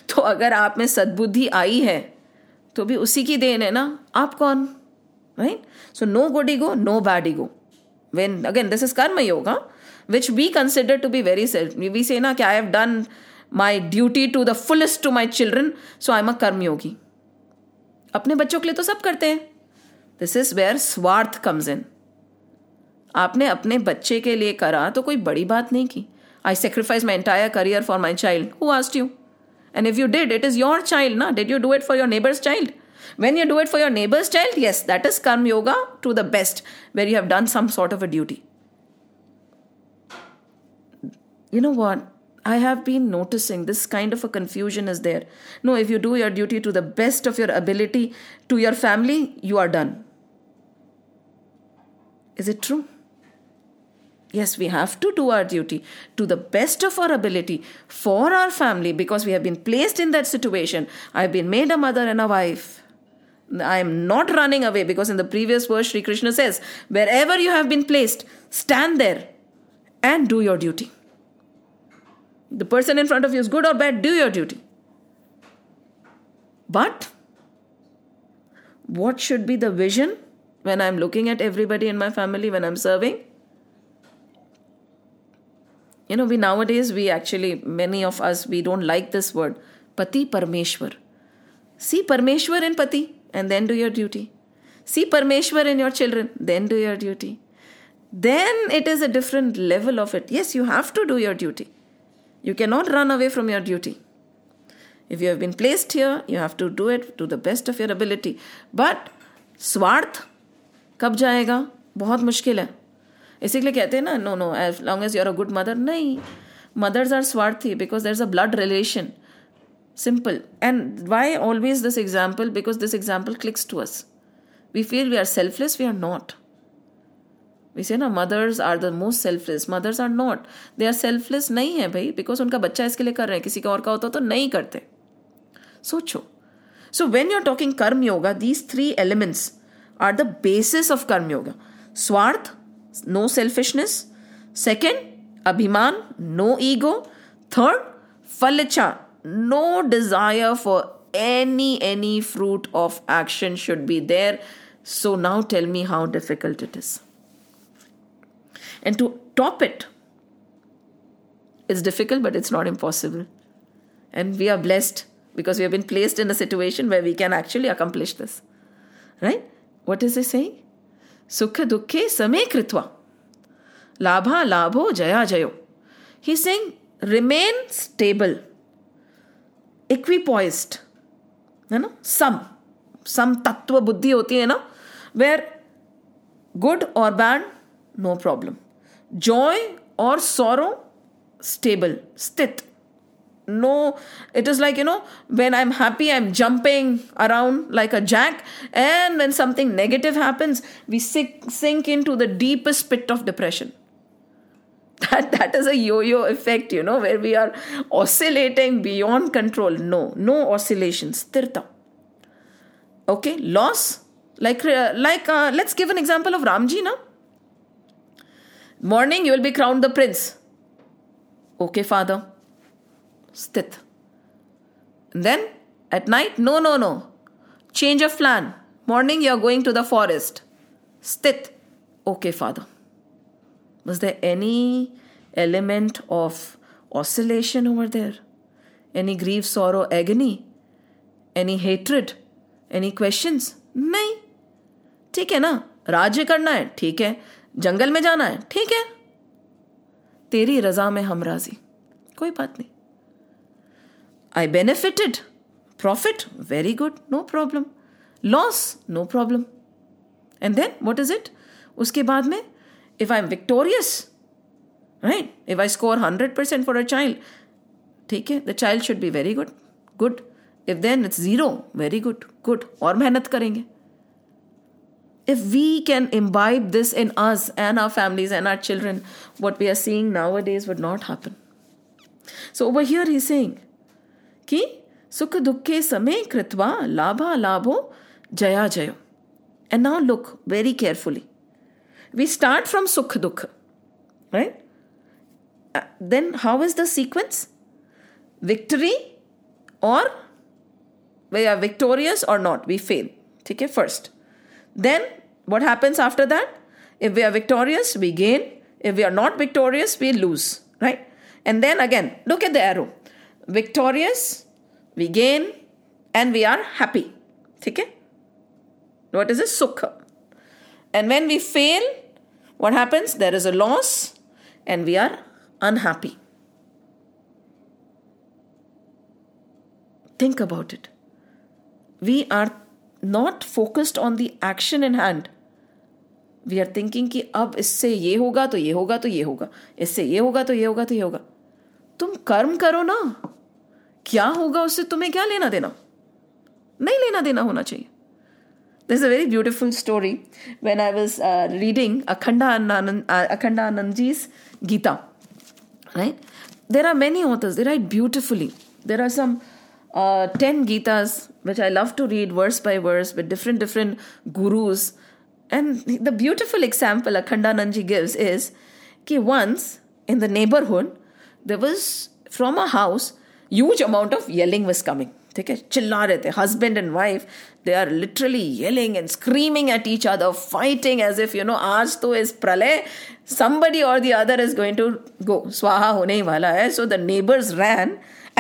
तो अगर आप में सद्बुद्धि आई है तो भी उसी की देन है ना, आप कौन? Right so no good ego no bad ego when again this is karma yoga which we consider to be very self we say ना कि I have done my duty to the fullest to my children so I am a karma yogi अपने बच्चों के लिए तो सब करते हैं। This is where swarth comes in आपने अपने बच्चे के लिए करा तो कोई बड़ी बात नहीं की। I sacrifice my entire career for my child who asked you and if you did it is your child ना did you do it for your neighbour's child when you do it for your neighbour's child yes that is karma yoga to the best where you have done some sort of a duty you know what I have been noticing this kind of a confusion is there no if you do your duty to the best of your ability to your family you are done is it true Yes, we have to do our duty to the best of our ability for our family because we have been placed in that situation. I've been made a mother and a wife. I am not running away because in the previous verse, Sri Krishna says, Wherever you have been placed, stand there and do your duty. The person in front of you is good or bad, do your duty. But what should be the vision when I'm looking at everybody in my family, when I'm serving? You know, we nowadays, we actually, many of us, we don't like this word, Pati Parmeshwar. See Parmeshwar in Pati and then do your duty. See Parmeshwar in your children, then do your duty. Then it is a different level of it. Yes, you have to do your duty. You cannot run away from your duty. If you have been placed here, you have to do it to the best of your ability. But स्वार्थ कब जाएगा बहुत मुश्किल है इसीलिए कहते हैं ना no no as long as you are a good mother नहीं mothers are swarthi because there is a blood relation simple and why always this example because this example clicks to us we feel we are selfless we are not we say ना mothers are the most selfless mothers are not they are selfless नहीं है भाई because उनका बच्चा इसके लिए कर रहे हैं। किसी का और का होता तो नहीं करते। सोचो। So when you are talking karma yoga these three elements are the basis of karma yoga swarth no selfishness. Second, abhiman, no ego. Third, falicha, no desire for any any fruit of action should be there. So now tell me how difficult it is. And to top it, it's difficult, but it's not impossible. And we are blessed because we have been placed in a situation where we can actually accomplish this. Right? What is he saying? सुख दुखे समय कृत्वा लाभा लाभो जया जयो। He sing remain stable equipoised है ना? सम सम तत्व बुद्धि होती है ना वेर गुड और बैड नो प्रॉब्लम जॉय और सौरो स्टेबल स्थित। No it is like you know when i'm happy i'm jumping around like a jack. And when something negative happens we sink, sink into the deepest pit of depression. That that is a yo-yo effect you know where we are oscillating beyond control. No no oscillations tirta okay loss like uh, like uh, let's give an example of ramji now morning you will be crowned the prince. Okay father sthit. And then at night, no, no, no. Change of plan. Morning, you're going to the forest. Sthit. Okay, father. Was there any element of oscillation over there? Any grief, sorrow, agony? Any hatred? Any questions? नहीं ठीक है ना राज्य करना है ठीक है जंगल में जाना है ठीक है तेरी रजा में हम राज़ी कोई बात नहीं I benefited. Profit, very good, no problem. Loss, no problem. And then what is it? Uske baad mein, if I'm victorious, right? If I score 100% for a child, ठीक है the child should be very good, good. If then it's zero, very good, good. और मेहनत करेंगे. If we can imbibe this in us and our families and our children, what we are seeing nowadays would not happen. So over here he's saying, कि sukha same kritva labha labho jaya jayo. And now look very carefully. We start from sukha dukha, right? Uh, then how is the sequence? Victory or we are victorious or not, we fail. Okay, first. Then what happens after that? If we are victorious, we gain. If we are not victorious, we lose, right? And then again, look at the arrow victorious, we gain, and we are happy. Okay? What is this? Sukha. And when we fail, what happens? There is a loss, and we are unhappy. Think about it. We are not focused on the action in hand. We are thinking कि अब इससे ये होगा तो ये होगा तो ये होगा इससे ये होगा तो ये होगा तो ये होगा तुम कर्म करो ना क्या होगा उससे तुम्हें क्या लेना देना नहीं लेना देना होना चाहिए beautiful story when I was uh, reading Akhanda Anand, uh, Akhanda Anandji's Gita. Right? There are many authors, they write beautifully. There are some uh, 10 Gitas which I love to read verse by verse with different, different gurus. And the beautiful example Akhandanandji gives is that once in the neighborhood, there was from a house, huge amount of yelling was coming. ठीक है चिल्ला रहे थे husband and wife they are literally yelling and screaming at each other fighting as if you know आज तो इस प्रलय somebody or the other is going to go swaha hone hi wala hai so the neighbors ran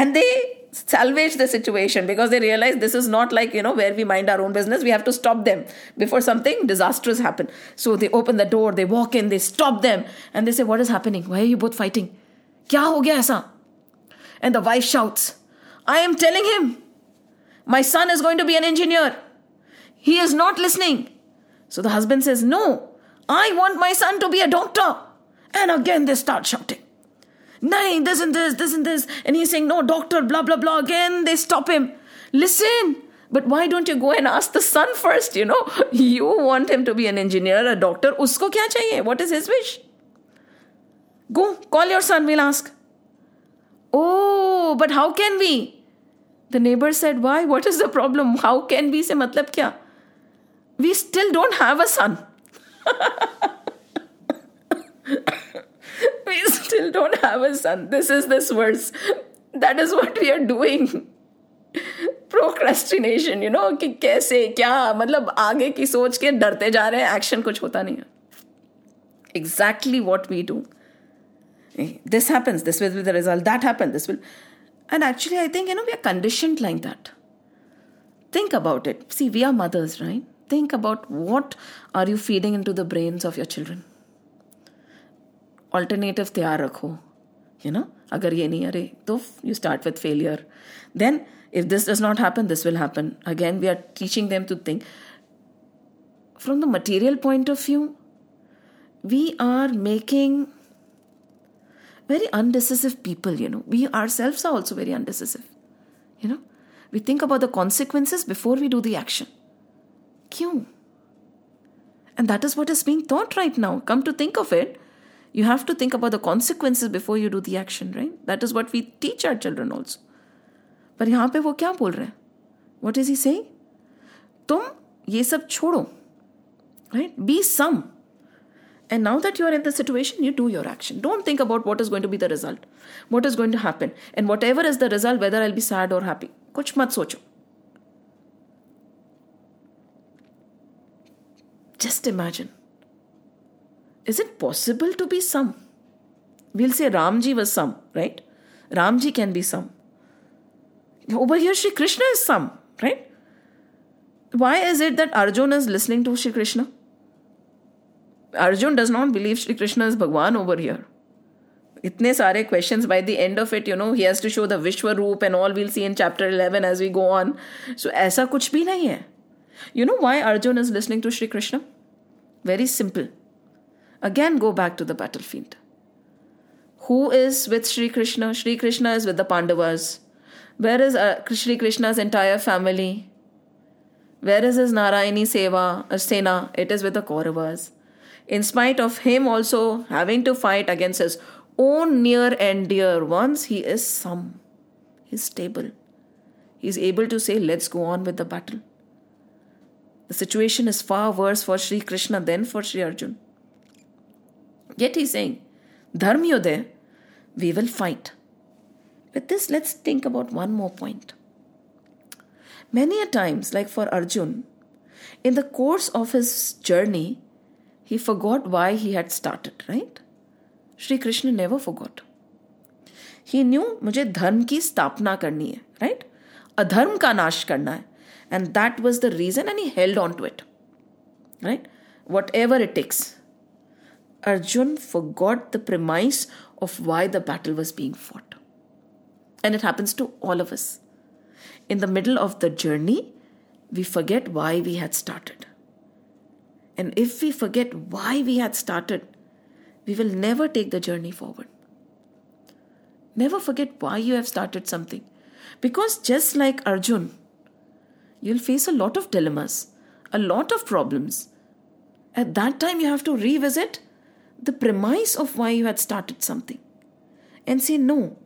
and they salvaged the situation because they realized this is not like you know where we mind our own business we have to stop them before something disastrous happen so they open the door they walk in they stop them and they say what is happening why are you both fighting kya ho gaya aisa and the wife shouts I am telling him, my son is going to be an engineer. He is not listening. So the husband says, No, I want my son to be a doctor. And again they start shouting. Nay, this and this, this and this. And he's saying, No, doctor, blah, blah, blah. Again they stop him. Listen, but why don't you go and ask the son first? You know, you want him to be an engineer, a doctor. Usko kya chahiye? What is his wish? Go, call your son, we'll ask. Oh but how can we the neighbour said why what is the problem how can be say मतलब क्या we still don't have a son we still don't have a son this is this words that is what we are doing procrastination you know कि कैसे, क्या? मतलब आगे की सोच के डरते जा रहे हैं एक्शन कुछ होता नहीं है। Exactly what we do this happens, this will be the result, that happened, this will. And actually, I think, you know, we are conditioned like that. Think about it. See, we are mothers, right? Think about what are you feeding into the brains of your children. Alternative तैयार रखो you know agar ye nahi are to you start with failure then if this does not happen this will happen again we are teaching them to think from the material point of view we are making very undecisive people, you know. We ourselves are also very undecisive. You know, we think about the consequences before we do the action. Kyun? And that is what is being taught right now. Come to think of it, you have to think about the consequences before you do the action, right? That is what we teach our children also. पर यहाँ पे वो क्या बोल रहे हैं what is he से तुम ये सब छोड़ो right be some and now that you are in the situation, you do your action. Don't think about what is going to be the result, what is going to happen, and whatever is the result, whether I'll be sad or happy. Kuch mat socho. Just imagine. Is it possible to be some? We'll say Ramji was some, right? Ramji can be some. Over here, Sri Krishna is some, right? Why is it that Arjuna is listening to Sri Krishna? Arjun does not believe Sri Krishna is Bhagwan over here. Itne sare questions by the end of it, you know, he has to show the Vishwa Roop and all we'll see in chapter 11 as we go on. So, aisa kuch bhi nahi hai. You know why Arjun is listening to Sri Krishna? Very simple. Again, go back to the battlefield. Who is with Sri Krishna? Sri Krishna is with the Pandavas. Where is uh, Sri Krishna's entire family? Where is his Narayani Seva, Sena? It is with the Kauravas in spite of him also having to fight against his own near and dear ones, he is some. He's stable. He's able to say, let's go on with the battle. The situation is far worse for Sri Krishna than for Sri Arjun. Yet he's saying, Dharma Yodhe, we will fight. With this, let's think about one more point. Many a times, like for Arjun, in the course of his journey, he forgot why he had started, right? Sri Krishna never forgot. He knew मुझे धर्म की स्थापना करनी है, right? अधर्म का नाश करना है. And that was the reason, and he held on to it. Right? Whatever it takes. Arjun forgot the premise of why the battle was being fought. And it happens to all of us. In the middle of the journey, we forget why we had started. and if we forget why we had started, we will never take the journey forward. Never forget why you have started something. Because just like Arjun, you'll face a lot of dilemmas, a lot of problems. At that time, you have to revisit the premise of why you had started something and say, No,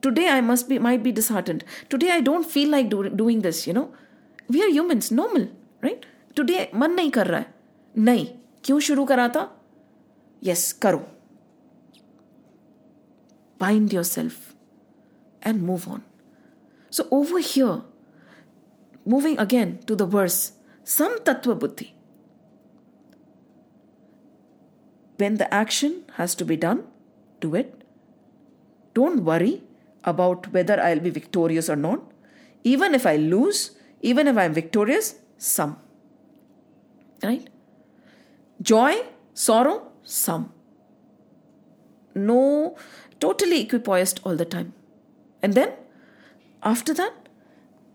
today I must be, might be disheartened. Today I don't feel like do, doing this, you know. We are humans, normal, right? Today, man nahi kar raha hai. Nay, क्यों शुरू करा था yes bind yourself and move on. So, over here, moving again to the verse, sam tattva buddhi. When the action has to be done, do it. Don't worry about whether I'll be victorious or not. Even if I lose, even if I'm victorious, some. Right? Joy, sorrow, some. No totally equipoised all the time. And then, after that,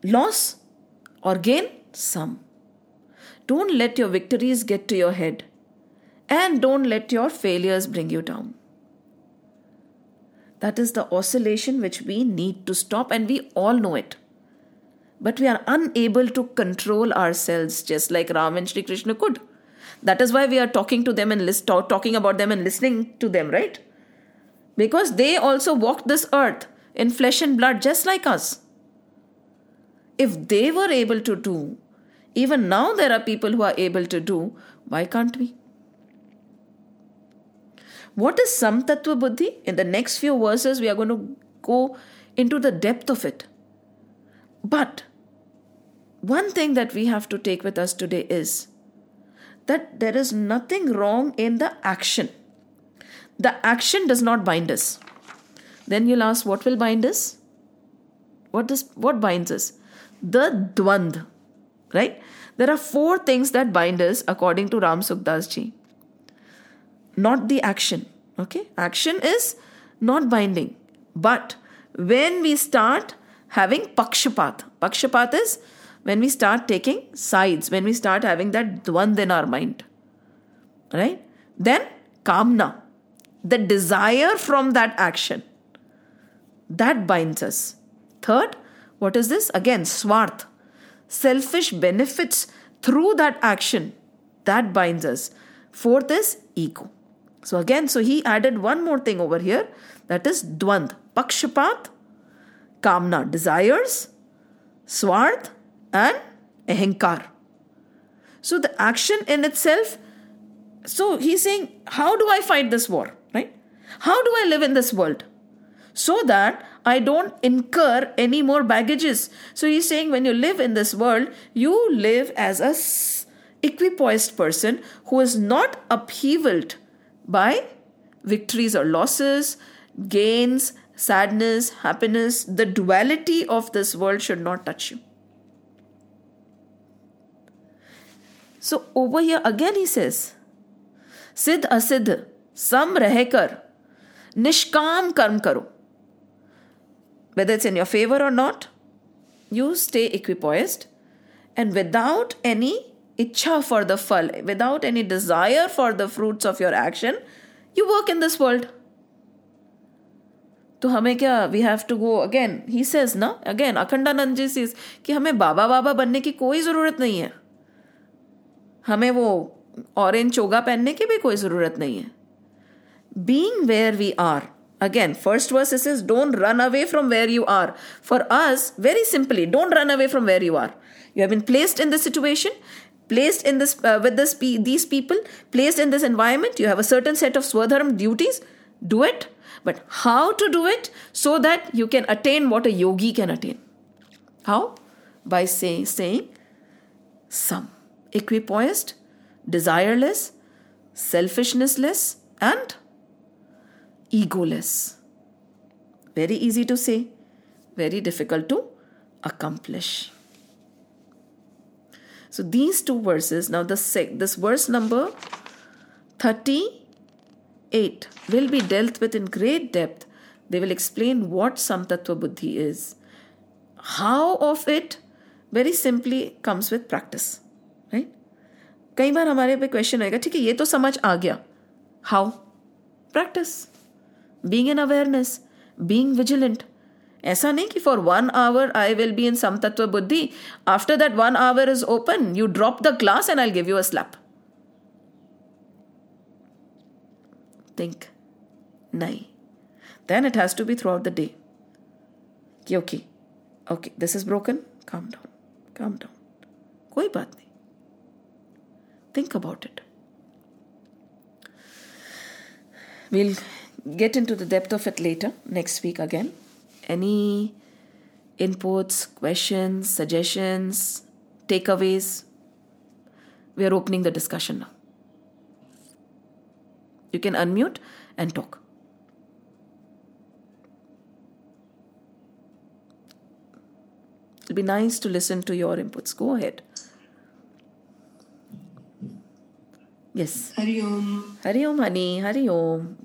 loss or gain, some. Don't let your victories get to your head. And don't let your failures bring you down. That is the oscillation which we need to stop, and we all know it. But we are unable to control ourselves just like Ram and Sri Krishna could. That is why we are talking to them and list, talking about them and listening to them, right? because they also walked this earth in flesh and blood just like us. If they were able to do, even now there are people who are able to do, why can't we? What is Samtattva Buddhi? In the next few verses, we are going to go into the depth of it. But one thing that we have to take with us today is that there is nothing wrong in the action the action does not bind us. Then you'll ask, what will bind us? What does what binds us? The dwand, right? There are four things that bind us according to Ram Sukhdas ji. Not the action. Okay? Action is not binding. But when we start having pakshapat, pakshapat is when we start taking sides, when we start having that dwand in our mind. Right? Then kamna the desire from that action that binds us third what is this again swarth selfish benefits through that action that binds us fourth is ego so again so he added one more thing over here that is dwand pakshapat kamna desires swarth and ahankar so the action in itself so he's saying how do i fight this war Right? how do I live in this world? So that I don't incur any more baggages. So he's saying when you live in this world, you live as a equipoised person who is not upheavaled by victories or losses, gains, sadness, happiness. The duality of this world should not touch you. So over here again he says सिद्ध असिद्ध सम रहकर निष्काम कर्म करो whether it's in your favour और not you stay equipoised and without any ichchha for the phal without any desire for the fruits of your action you work in this world तो हमें क्या we have to go again he says ना again Akhandanand ji seize कि हमें बाबा बाबा बनने की कोई ज़रूरत नहीं है. हमें वो ऑरेंज चोगा पहनने की भी कोई ज़रूरत नहीं है being where we are. Again, first verse says, Don't run away from where you are. For us, very simply, don't run away from where you are. You have been placed in this situation, placed in this uh, with this these people, placed in this environment. You have a certain set of swadharma duties. Do it, but how to do it so that you can attain what a yogi can attain. How? By saying saying some equipoised, desireless, selfishness and egoless. Very easy to say, very difficult to accomplish. So these two verses, now this, this verse number 38 will be dealt with in great depth. They will explain what Samtattva Buddhi is. How of it very simply comes with practice. कई बार हमारे पे question आएगा, ठीक है, ये तो समझ आ गया। How practice being an awareness being vigilant ऐसा नहीं कि for one hour I will be in samatva buddhi after that one hour is open you drop the class and I give you a slap think नहीं then it has to be throughout the day okay okay this is broken calm down calm down कोई बात नहीं Think about it. We'll get into the depth of it later next week again. Any inputs, questions, suggestions, takeaways? We are opening the discussion now. You can unmute and talk. It'll be nice to listen to your inputs. Go ahead. Yes. Hari Om. Hari Om, honey. Hari Om.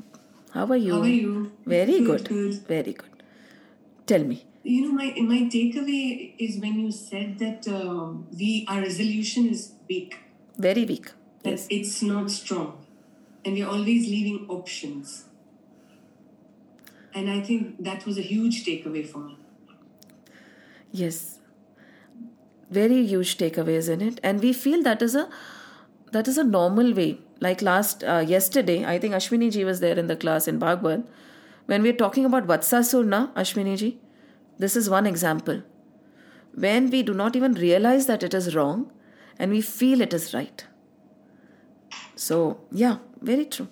How are you? How are you? Very good. Good, Very good. Tell me. You know, my my takeaway is when you said that uh, we our resolution is weak, Very weak. that Yes. it's not strong, and we're always leaving options. And I think that was a huge takeaway for me. Yes. Very huge takeaways in it. And we feel that is a that is a normal way. Like last uh, yesterday, I think Ashwini ji was there in the class in Bhagwat. When we're talking about Vatsasur Ashwini ji, this is one example. When we do not even realize that it is wrong and we feel it is right. So yeah, very true.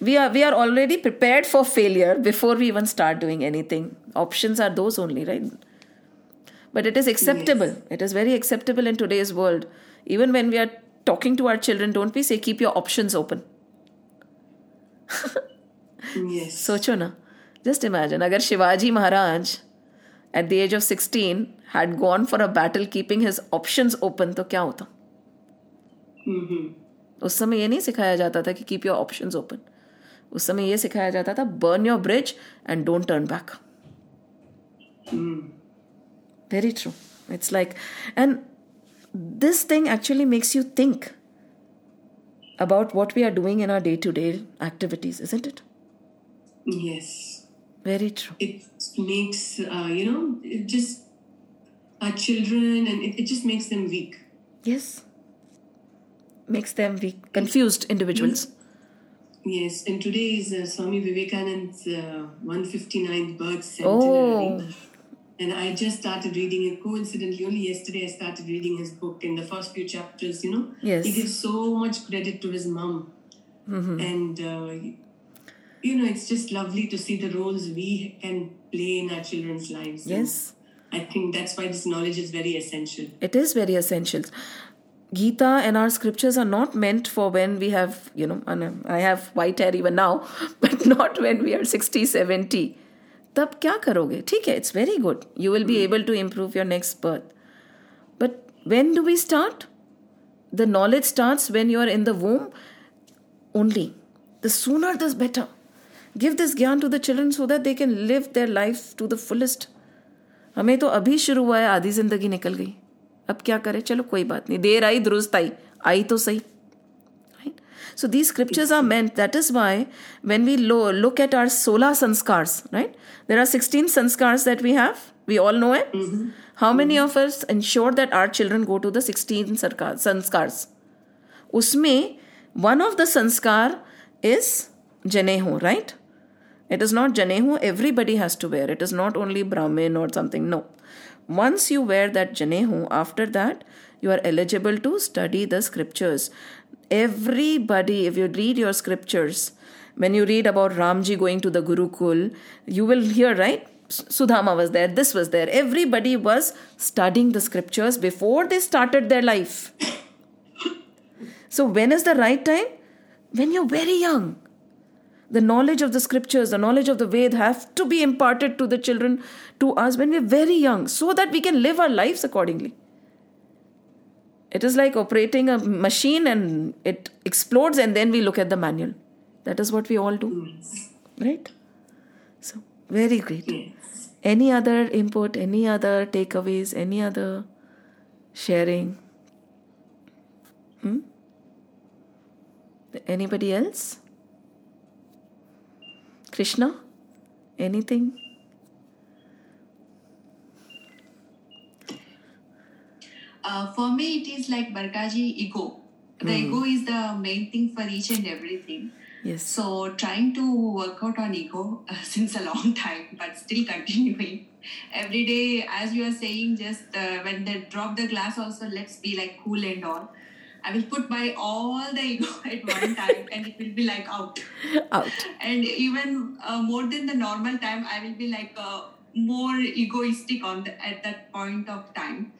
We are we are already prepared for failure before we even start doing anything. Options are those only, right? But it is acceptable. It is very acceptable in today's world. Even when we are talking to our children, don't we say keep your options open? Yes. सोचो ना just imagine अगर Shivaji Maharaj at the age of 16 had gone for a battle keeping his options open तो क्या होता hmm उस समय ये नहीं सिखाया जाता था कि कीप योर ऑप्शंस ओपन उस समय ये सिखाया जाता था burn your bridge and don't turn back very true it's like and this thing actually makes you think about what we are doing in our day to day activities, isn't it? Yes. Very true. It makes, uh, you know, it just our children and it, it just makes them weak. Yes. Makes them weak, confused individuals. Mm-hmm. Yes, and today is uh, Swami Vivekanand's uh, 159th birth oh. centenary. Oh, and I just started reading it coincidentally. Only yesterday, I started reading his book. In the first few chapters, you know, Yes. he gives so much credit to his mom. And, uh, you know, it's just lovely to see the roles we can play in our children's lives. And Yes. I think that's why this knowledge is very essential. It is very essential. Gita and our scriptures are not meant for when we have, you know, I have white hair even now, but not when we are 60, 70. तब क्या करोगे? ठीक है it's very good you will be able to improve your next birth but when do we start the knowledge starts when you are in the womb only the sooner this better give this gyan to the children so that they can live their life to the fullest हमें तो अभी शुरू हुआ है आधी ज़िंदगी निकल गई। अब क्या करें? चलो कोई बात नहीं। देर आई दुरुस्त आई। आई तो सही? So these scriptures are meant, that is why when we lo- look at our sola sanskars, right? There are 16 sanskars that we have. We all know it. Mm-hmm. How many mm-hmm. of us ensure that our children go to the 16 sarkar- sanskars? Usme, one of the sanskar is janehu, right? It is not janehu, everybody has to wear. It is not only Brahmin or something. No. Once you wear that janehu, after that, you are eligible to study the scriptures. Everybody, if you read your scriptures, when you read about Ramji going to the Gurukul, you will hear, right? Sudhama was there, this was there. Everybody was studying the scriptures before they started their life. So, when is the right time? When you're very young the knowledge of the scriptures, the knowledge of the Ved have to be imparted to the children, to us when we're very young, so that we can live our lives accordingly. It is like operating a machine and it explodes, and then we look at the manual. That is what we all do, right? So, very great. Yes. Any other input, any other takeaways, any other sharing? Hmm? Anybody else? Krishna? Anything? Uh, for me, it is like Barkaji ego. The ego is the main thing for each and everything. Yes. So trying to work out on ego uh, since a long time, but still continuing every day. As you are saying, just uh, when they drop the glass, also let's be like cool and all. I will put my all the ego at one time, and it will be like out. Out. And even uh, more than the normal time, I will be like uh, more egoistic on the, at that point of time.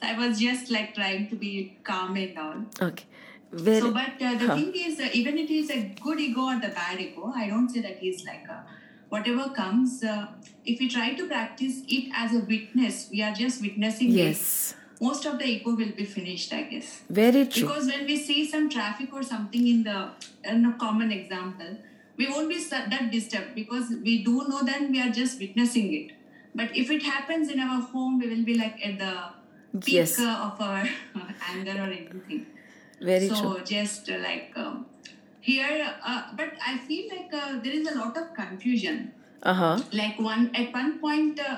So I was just like trying to be calm and all. Okay. Very. So, but uh, the Huh. thing is, uh, even it is a good ego or the bad ego, I don't say that is like a, whatever comes. Uh, if we try to practice it as a witness, we are just witnessing it. yes. Most of the ego will be finished, I guess. Very true. Because when we see some traffic or something in the in a common example, we won't be that disturbed because we do know then we are just witnessing it. But if it happens in our home, we will be like at the peak Yes. of our anger or anything. Very so true. just uh, like um, here uh, but i feel like uh, there is a lot of confusion. Uh huh. like one at one point uh,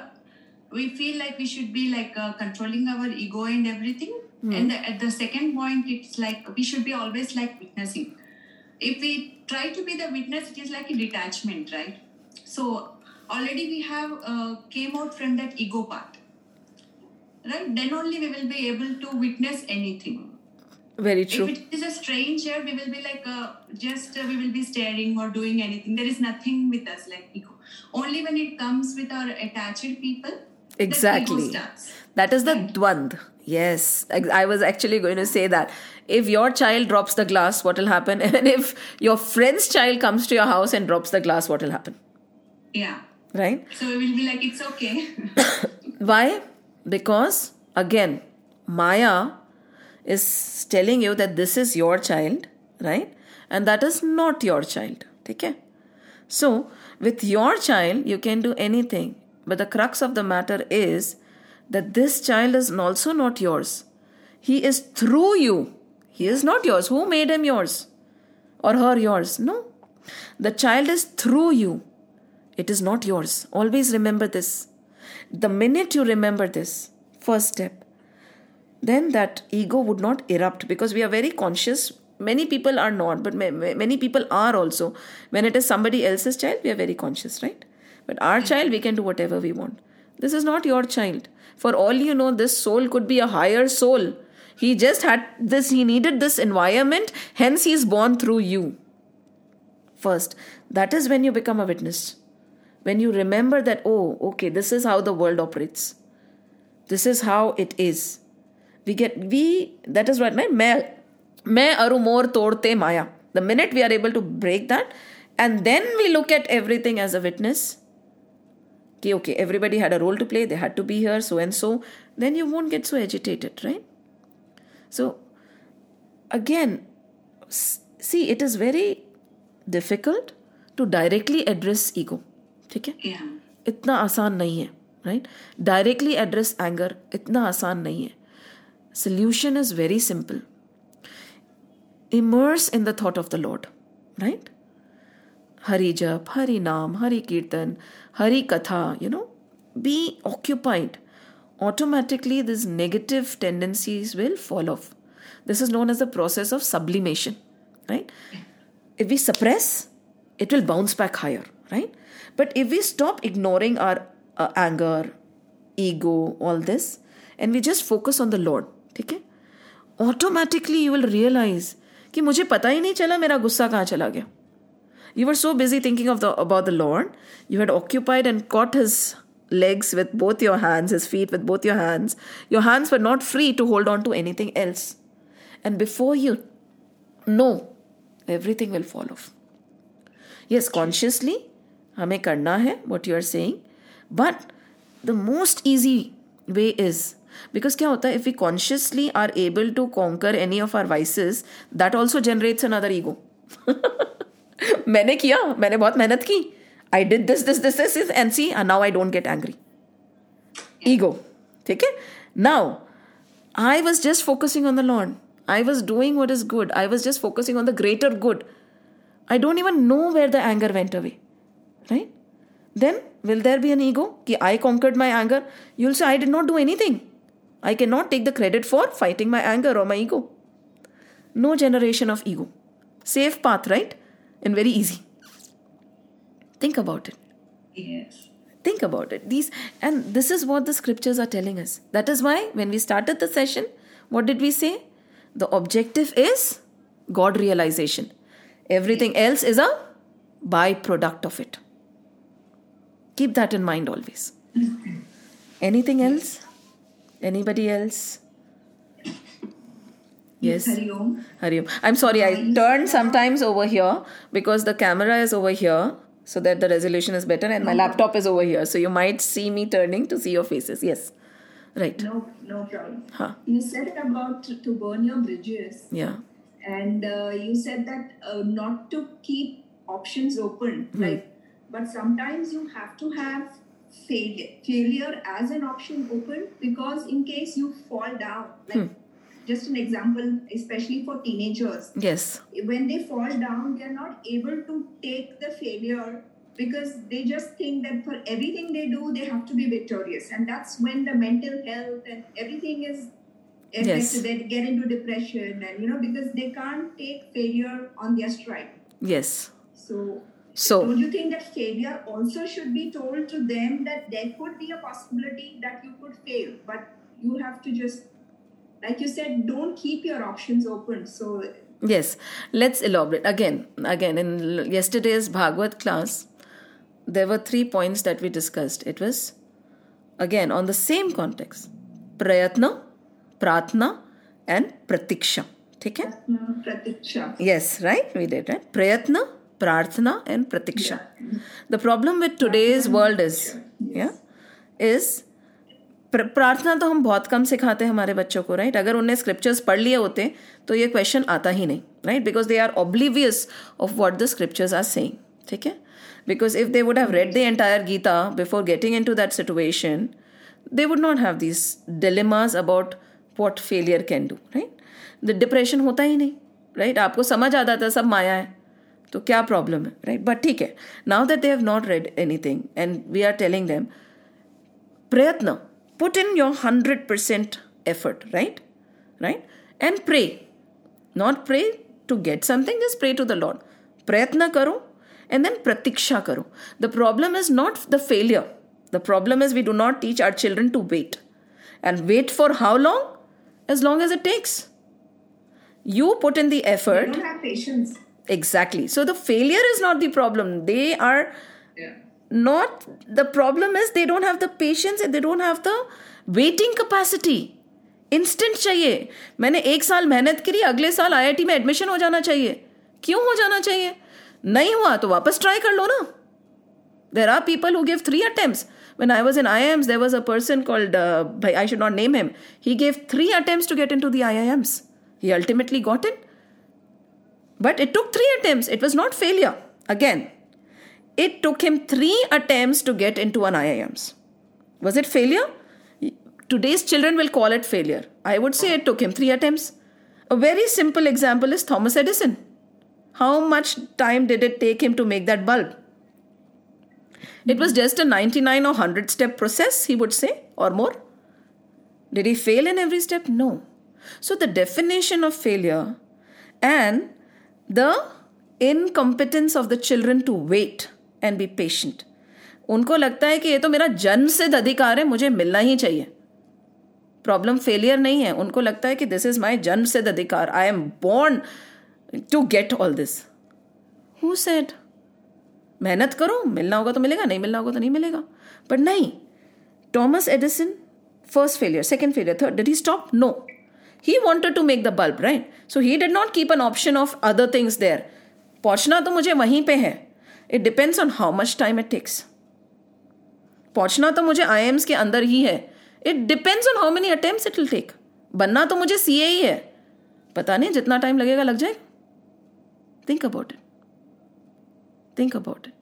we feel like we should be like uh, controlling our ego and everything. And the, at the second point it's like we should be always like witnessing. If we try to be the witness it is like a detachment right? So already we have uh, came out from that ego part right then only we will be able to witness anything Very true. if it is a stranger, we will be like uh, just uh, we will be staring or doing anything. There is nothing with us like ego. Only when it comes with our attached people, Exactly. That is the dwand. Yes, I was actually going to say that. If your child drops the glass, what will happen? And if your friend's child comes to your house and drops the glass, what will happen? Yeah. Right? So we will be like, it's okay. Why? Because, again, Maya is telling you that this is your child, right? And that is not your child. Okay? So, with your child, you can do anything. But the crux of the matter is that this child is also not yours. He is through you. He is not yours. Who made him yours? Or her yours? No. The child is through you. It is not yours. Always remember this. The minute you remember this, first step, then that ego would not erupt because we are very conscious. Many people are not, but ma- ma- many people are also. When it is somebody else's child, we are very conscious, right? But our hmm. child, we can do whatever we want. This is not your child. For all you know, this soul could be a higher soul. He just had this, he needed this environment, hence, he is born through you. First, that is when you become a witness when you remember that, oh, okay, this is how the world operates, this is how it is. We get, we, that is what, main, main aru more maya. The minute we are able to break that, and then we look at everything as a witness, okay, okay, everybody had a role to play, they had to be here, so and so, then you won't get so agitated, right? So, again, see, it is very difficult to directly address ego. ठीक है? इतना आसान नहीं है right directly address anger इतना आसान नहीं है। Solution is very simple immerse in the thought of the Lord right Hari jap Hari naam Hari kirtan Hari katha you know be occupied automatically this negative tendencies will follow off this is known as the process of sublimation right if we suppress it will bounce back higher right but if we stop ignoring our uh, anger ego all this and we just focus on the lord ठीक है automatically you will realise कि मुझे पता ही नहीं चला मेरा गुस्सा कहाँ चला गया you were so busy thinking of the about the lord you had occupied and caught his legs with both your hands his feet with both your hands your hands were not free to hold on to anything else and before you know everything will fall off yes consciously हमें करना है what you are saying but the most easy way is because क्या होता है if you consciously are able to conquer any of our vices that also generates another ego मैंने किया मैंने बहुत मेहनत की. I did this this this this is an C now I don't get angry ego ठीक है? Now I was just focusing on the Lord I was doing what is good I was just focusing on the greater good I don't even know where the anger went away Right? then will there be an ego? Ki i conquered my anger. You'll say i did not do anything. I cannot take the credit for fighting my anger or my ego. No generation of ego. Safe path right? And very easy. Think about it. Yes. think about it. These and this is what the scriptures are telling us. That is why when we started the session what did we say? The objective is god realization. Everything else is a byproduct of it keep that in mind always anything else anybody else yes Hari Om. I'm sorry, I turn sometimes over here because the camera is over here so that the resolution is better and my laptop is over here. So you might see me turning to see your faces. Yes. Right. No, no problem. Huh. You said about to, burn your bridges, Yeah. and uh, you said that uh, not to keep options open. Like, but sometimes you have to have failure, failure as an option open because in case you fall down, like. Hmm. Just an example, especially for teenagers, Yes. when they fall down, they are not able to take the failure because they just think that for everything they do, they have to be victorious. And that's when the mental health and everything is Yes. affected. They get into depression, and you know, because they can't take failure on their stride. Yes. So, so, don't you think that failure also should be told to them that there could be a possibility that you could fail, but you have to just, like you said, don't keep your options open. So, yes, let's elaborate again. Again, in yesterday's Bhagwat class, there were three points that we discussed. It was again on the same context prayatna, prarthana, and pratiksha. Take है Yes, right? We did, did right Prarthana, and pratiksha. Yeah. The problem with today's world is, yeah, is प्र- प्रार्थना तो हम बहुत कम सिखाते हैं हमारे बच्चों को राइट अगर उन्हें स्क्रिप्चर्स पढ़ लिए होते तो ये क्वेश्चन आता ही नहीं right because they are oblivious of what the scriptures are saying ठीक है? Because if they would have read the entire Gita before getting into that situation they would not have these dilemmas about what failure can do right? The depression होता ही नहीं right? आपको समझ आ जाता है सब माया है। तो क्या प्रॉब्लम है? राइट बट ठीक है. Now that they have not read anything and we are telling them prayatna put in your hundred percent effort right right and pray not pray to get something is pray to the Lord प्रयत्न करो and then प्रतीक्षा करो. The problem is not the failure the problem is we do not teach our children to wait and wait for how long as long as it takes you put in the effort patience exactly so the failure is not the problem they are not the problem is they don't have the patience and they don't have the waiting capacity instant चाहिए मैंने एक साल मेहनत करी अगले साल IIT में admission हो जाना चाहिए क्यों हो जाना चाहिए नहीं हुआ तो वापस ट्राई कर लो ना there are people who give three attempts when i was in iims there was a person called uh, bhai, i should not name him he gave three attempts to get into the iims he ultimately got in but it took three attempts. It was not failure. Again it took him three attempts to get into an iims was it failure? Today's children will call it failure. I would say it took him three attempts. A very simple example is thomas edison. How much time did it take him to make that bulb? It was just a 99 or 100 step process, he would say, or more. Did he fail in every step? No. So, the definition of failure and the incompetence of the children to wait and be patient उनको लगता है कि ये तो मेरा जन्म सिद्ध अधिकार है, मुझे मिलना ही चाहिए। प्रॉब्लम फेलियर नहीं है। उनको लगता है कि दिस इज़ माई जन्म सिद्ध अधिकार। I am born to get all this who said मेहनत करो, मिलना होगा तो मिलेगा, नहीं मिलना होगा तो नहीं मिलेगा। बट नहीं। Thomas Edison first failure second failure third did he stop no He wanted to make the bulb, right? So he did not keep an option of other things there. पहुँचना तो मुझे वहीं पे है it depends on how much time it takes पहुँचना तो मुझे आई के अंदर ही है it depends on how many attempt it will take बनना तो मुझे सी ही है पता नहीं जितना टाइम लगेगा लग जाए think about it think about it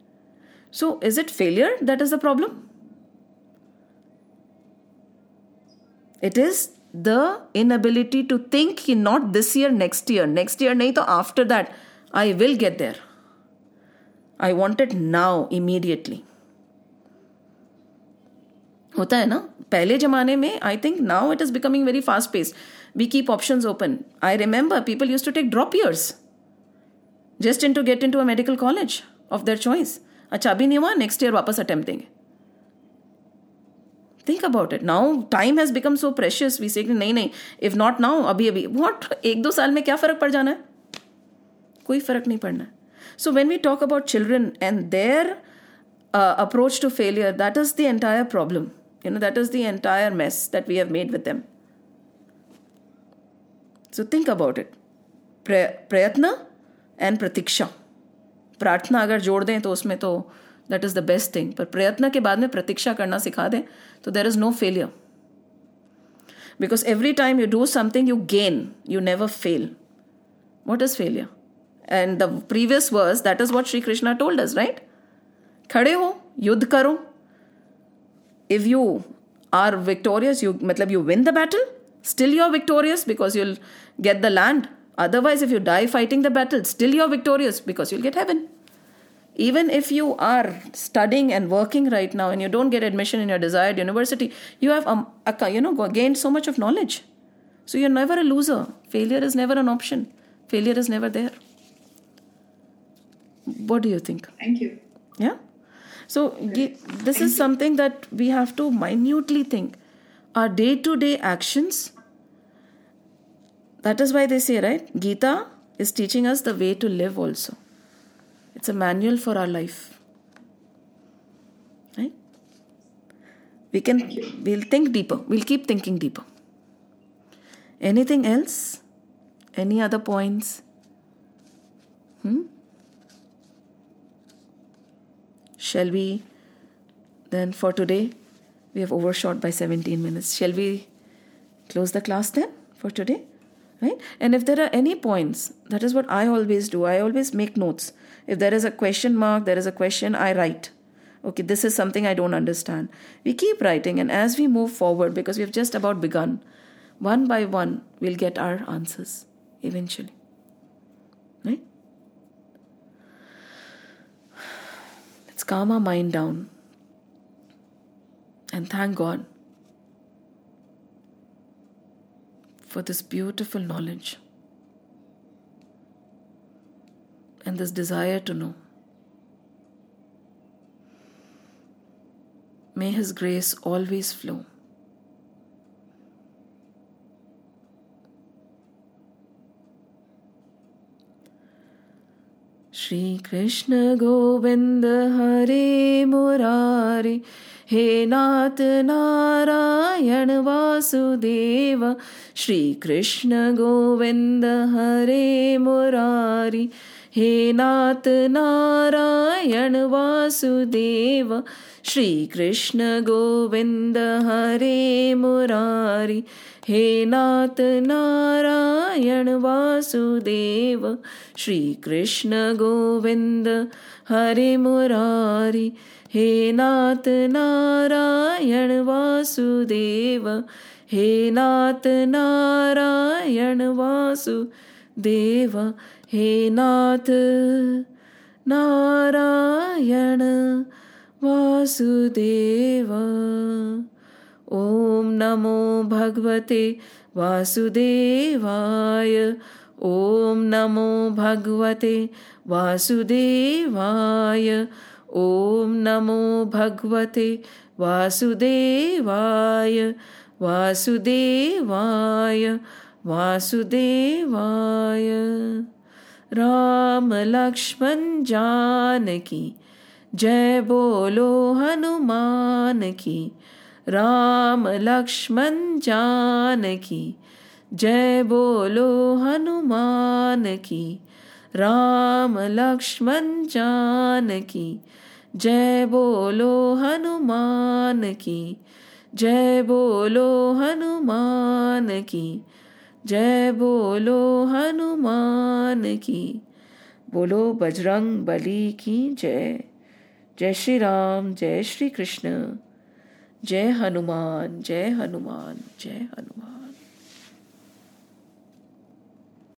so is it failure that is the problem it is the inability to think कि not this year, next year, next year नहीं तो after that I will get there. I want it now, immediately. होता है ना पहले जमाने में I think now it is becoming very fast pace we keep option open I remember people use to take drop years just in to get into a medical college of their choice अच्छा अभी नहीं हुआ next year वापस attempt देंगे think about it now time has become so precious we say नहीं नहीं if not now अभी अभी। वॉट एक दो साल में क्या फ़र्क पड़ जाना है? कोई फ़र्क नहीं पड़ना so when we talk about children and their approach to failure that is the entire problem you know that is the entire mess that we have made with them so think about it प्रयत्न and प्रतीक्षा प्रार्थना अगर जोड़ दें तो उसमें तो that is the best thing पर प्रयत्न के बाद में प्रतीक्षा करना सिखा दें तो there is no failure because every time you do something you gain you never fail what is failure and the previous verse that is what Shri Krishna told us right खड़े हो, युद्ध करो। If you are victorious you मतलब you win the battle still you are victorious because you'll get the land otherwise if you die fighting the battle still you are victorious because you'll get heaven. Even if you are studying and working right now and you don't get admission in your desired university you have um, you know gained so much of knowledge. So you're never a loser. Failure is never an option. Failure is never there. What do you think? Thank you. Yeah? So this is something that we have to minutely think. Our day to day actions that is why they say right gita is teaching us the way to live also it's a manual for our life. Right? We can we'll think deeper. We'll keep thinking deeper. Anything else? Any other points? Hmm? Shall we then for today? We have overshot by 17 minutes. Shall we close the class then for today? Right? And if there are any points, that is what I always do. I always make notes if there is a question mark, there is a question, I write. Okay, this is something I don't understand. We keep writing, and as we move forward, because we've just about begun, one by one, we'll get our answers eventually. Right? Let's calm our mind down and thank God for this beautiful knowledge. And this desire to know. May His grace always flow. Govinda Hare Murari He Nath Narayan Vasudeva Shri Krishna Govinda Hare Murari हे नाथ नारायण वासुदेव श्रीकृष्ण गोविन्द हरे मुरारि। हे नाथ नारायण वासुदेव श्रीकृष्ण गोविन्द हरे मुरारि। हे नाथ नारायण वासुदेव हे नाथ नारायण वासुदेव हे नाथ नारायण वासुदेव। ॐ नमो भगवते वासुदेवाय। ॐ नमो भगवते वासुदेवाय। ॐ नमो भगवते वासुदेवाय। वासुदेवाय वासुदेवाय। राम लक्ष्मण जानकी, जय बोलो हनुमान की राम लक्ष्मण जानकी, जय बोलो हनुमान की राम लक्ष्मण जानकी, जय बोलो हनुमान की जय बोलो हनुमान की जय बोलो हनुमान की, बोलो बजरंग बली की जय। जय श्री राम जय श्री कृष्ण जय हनुमान जय हनुमान जय हनुमान।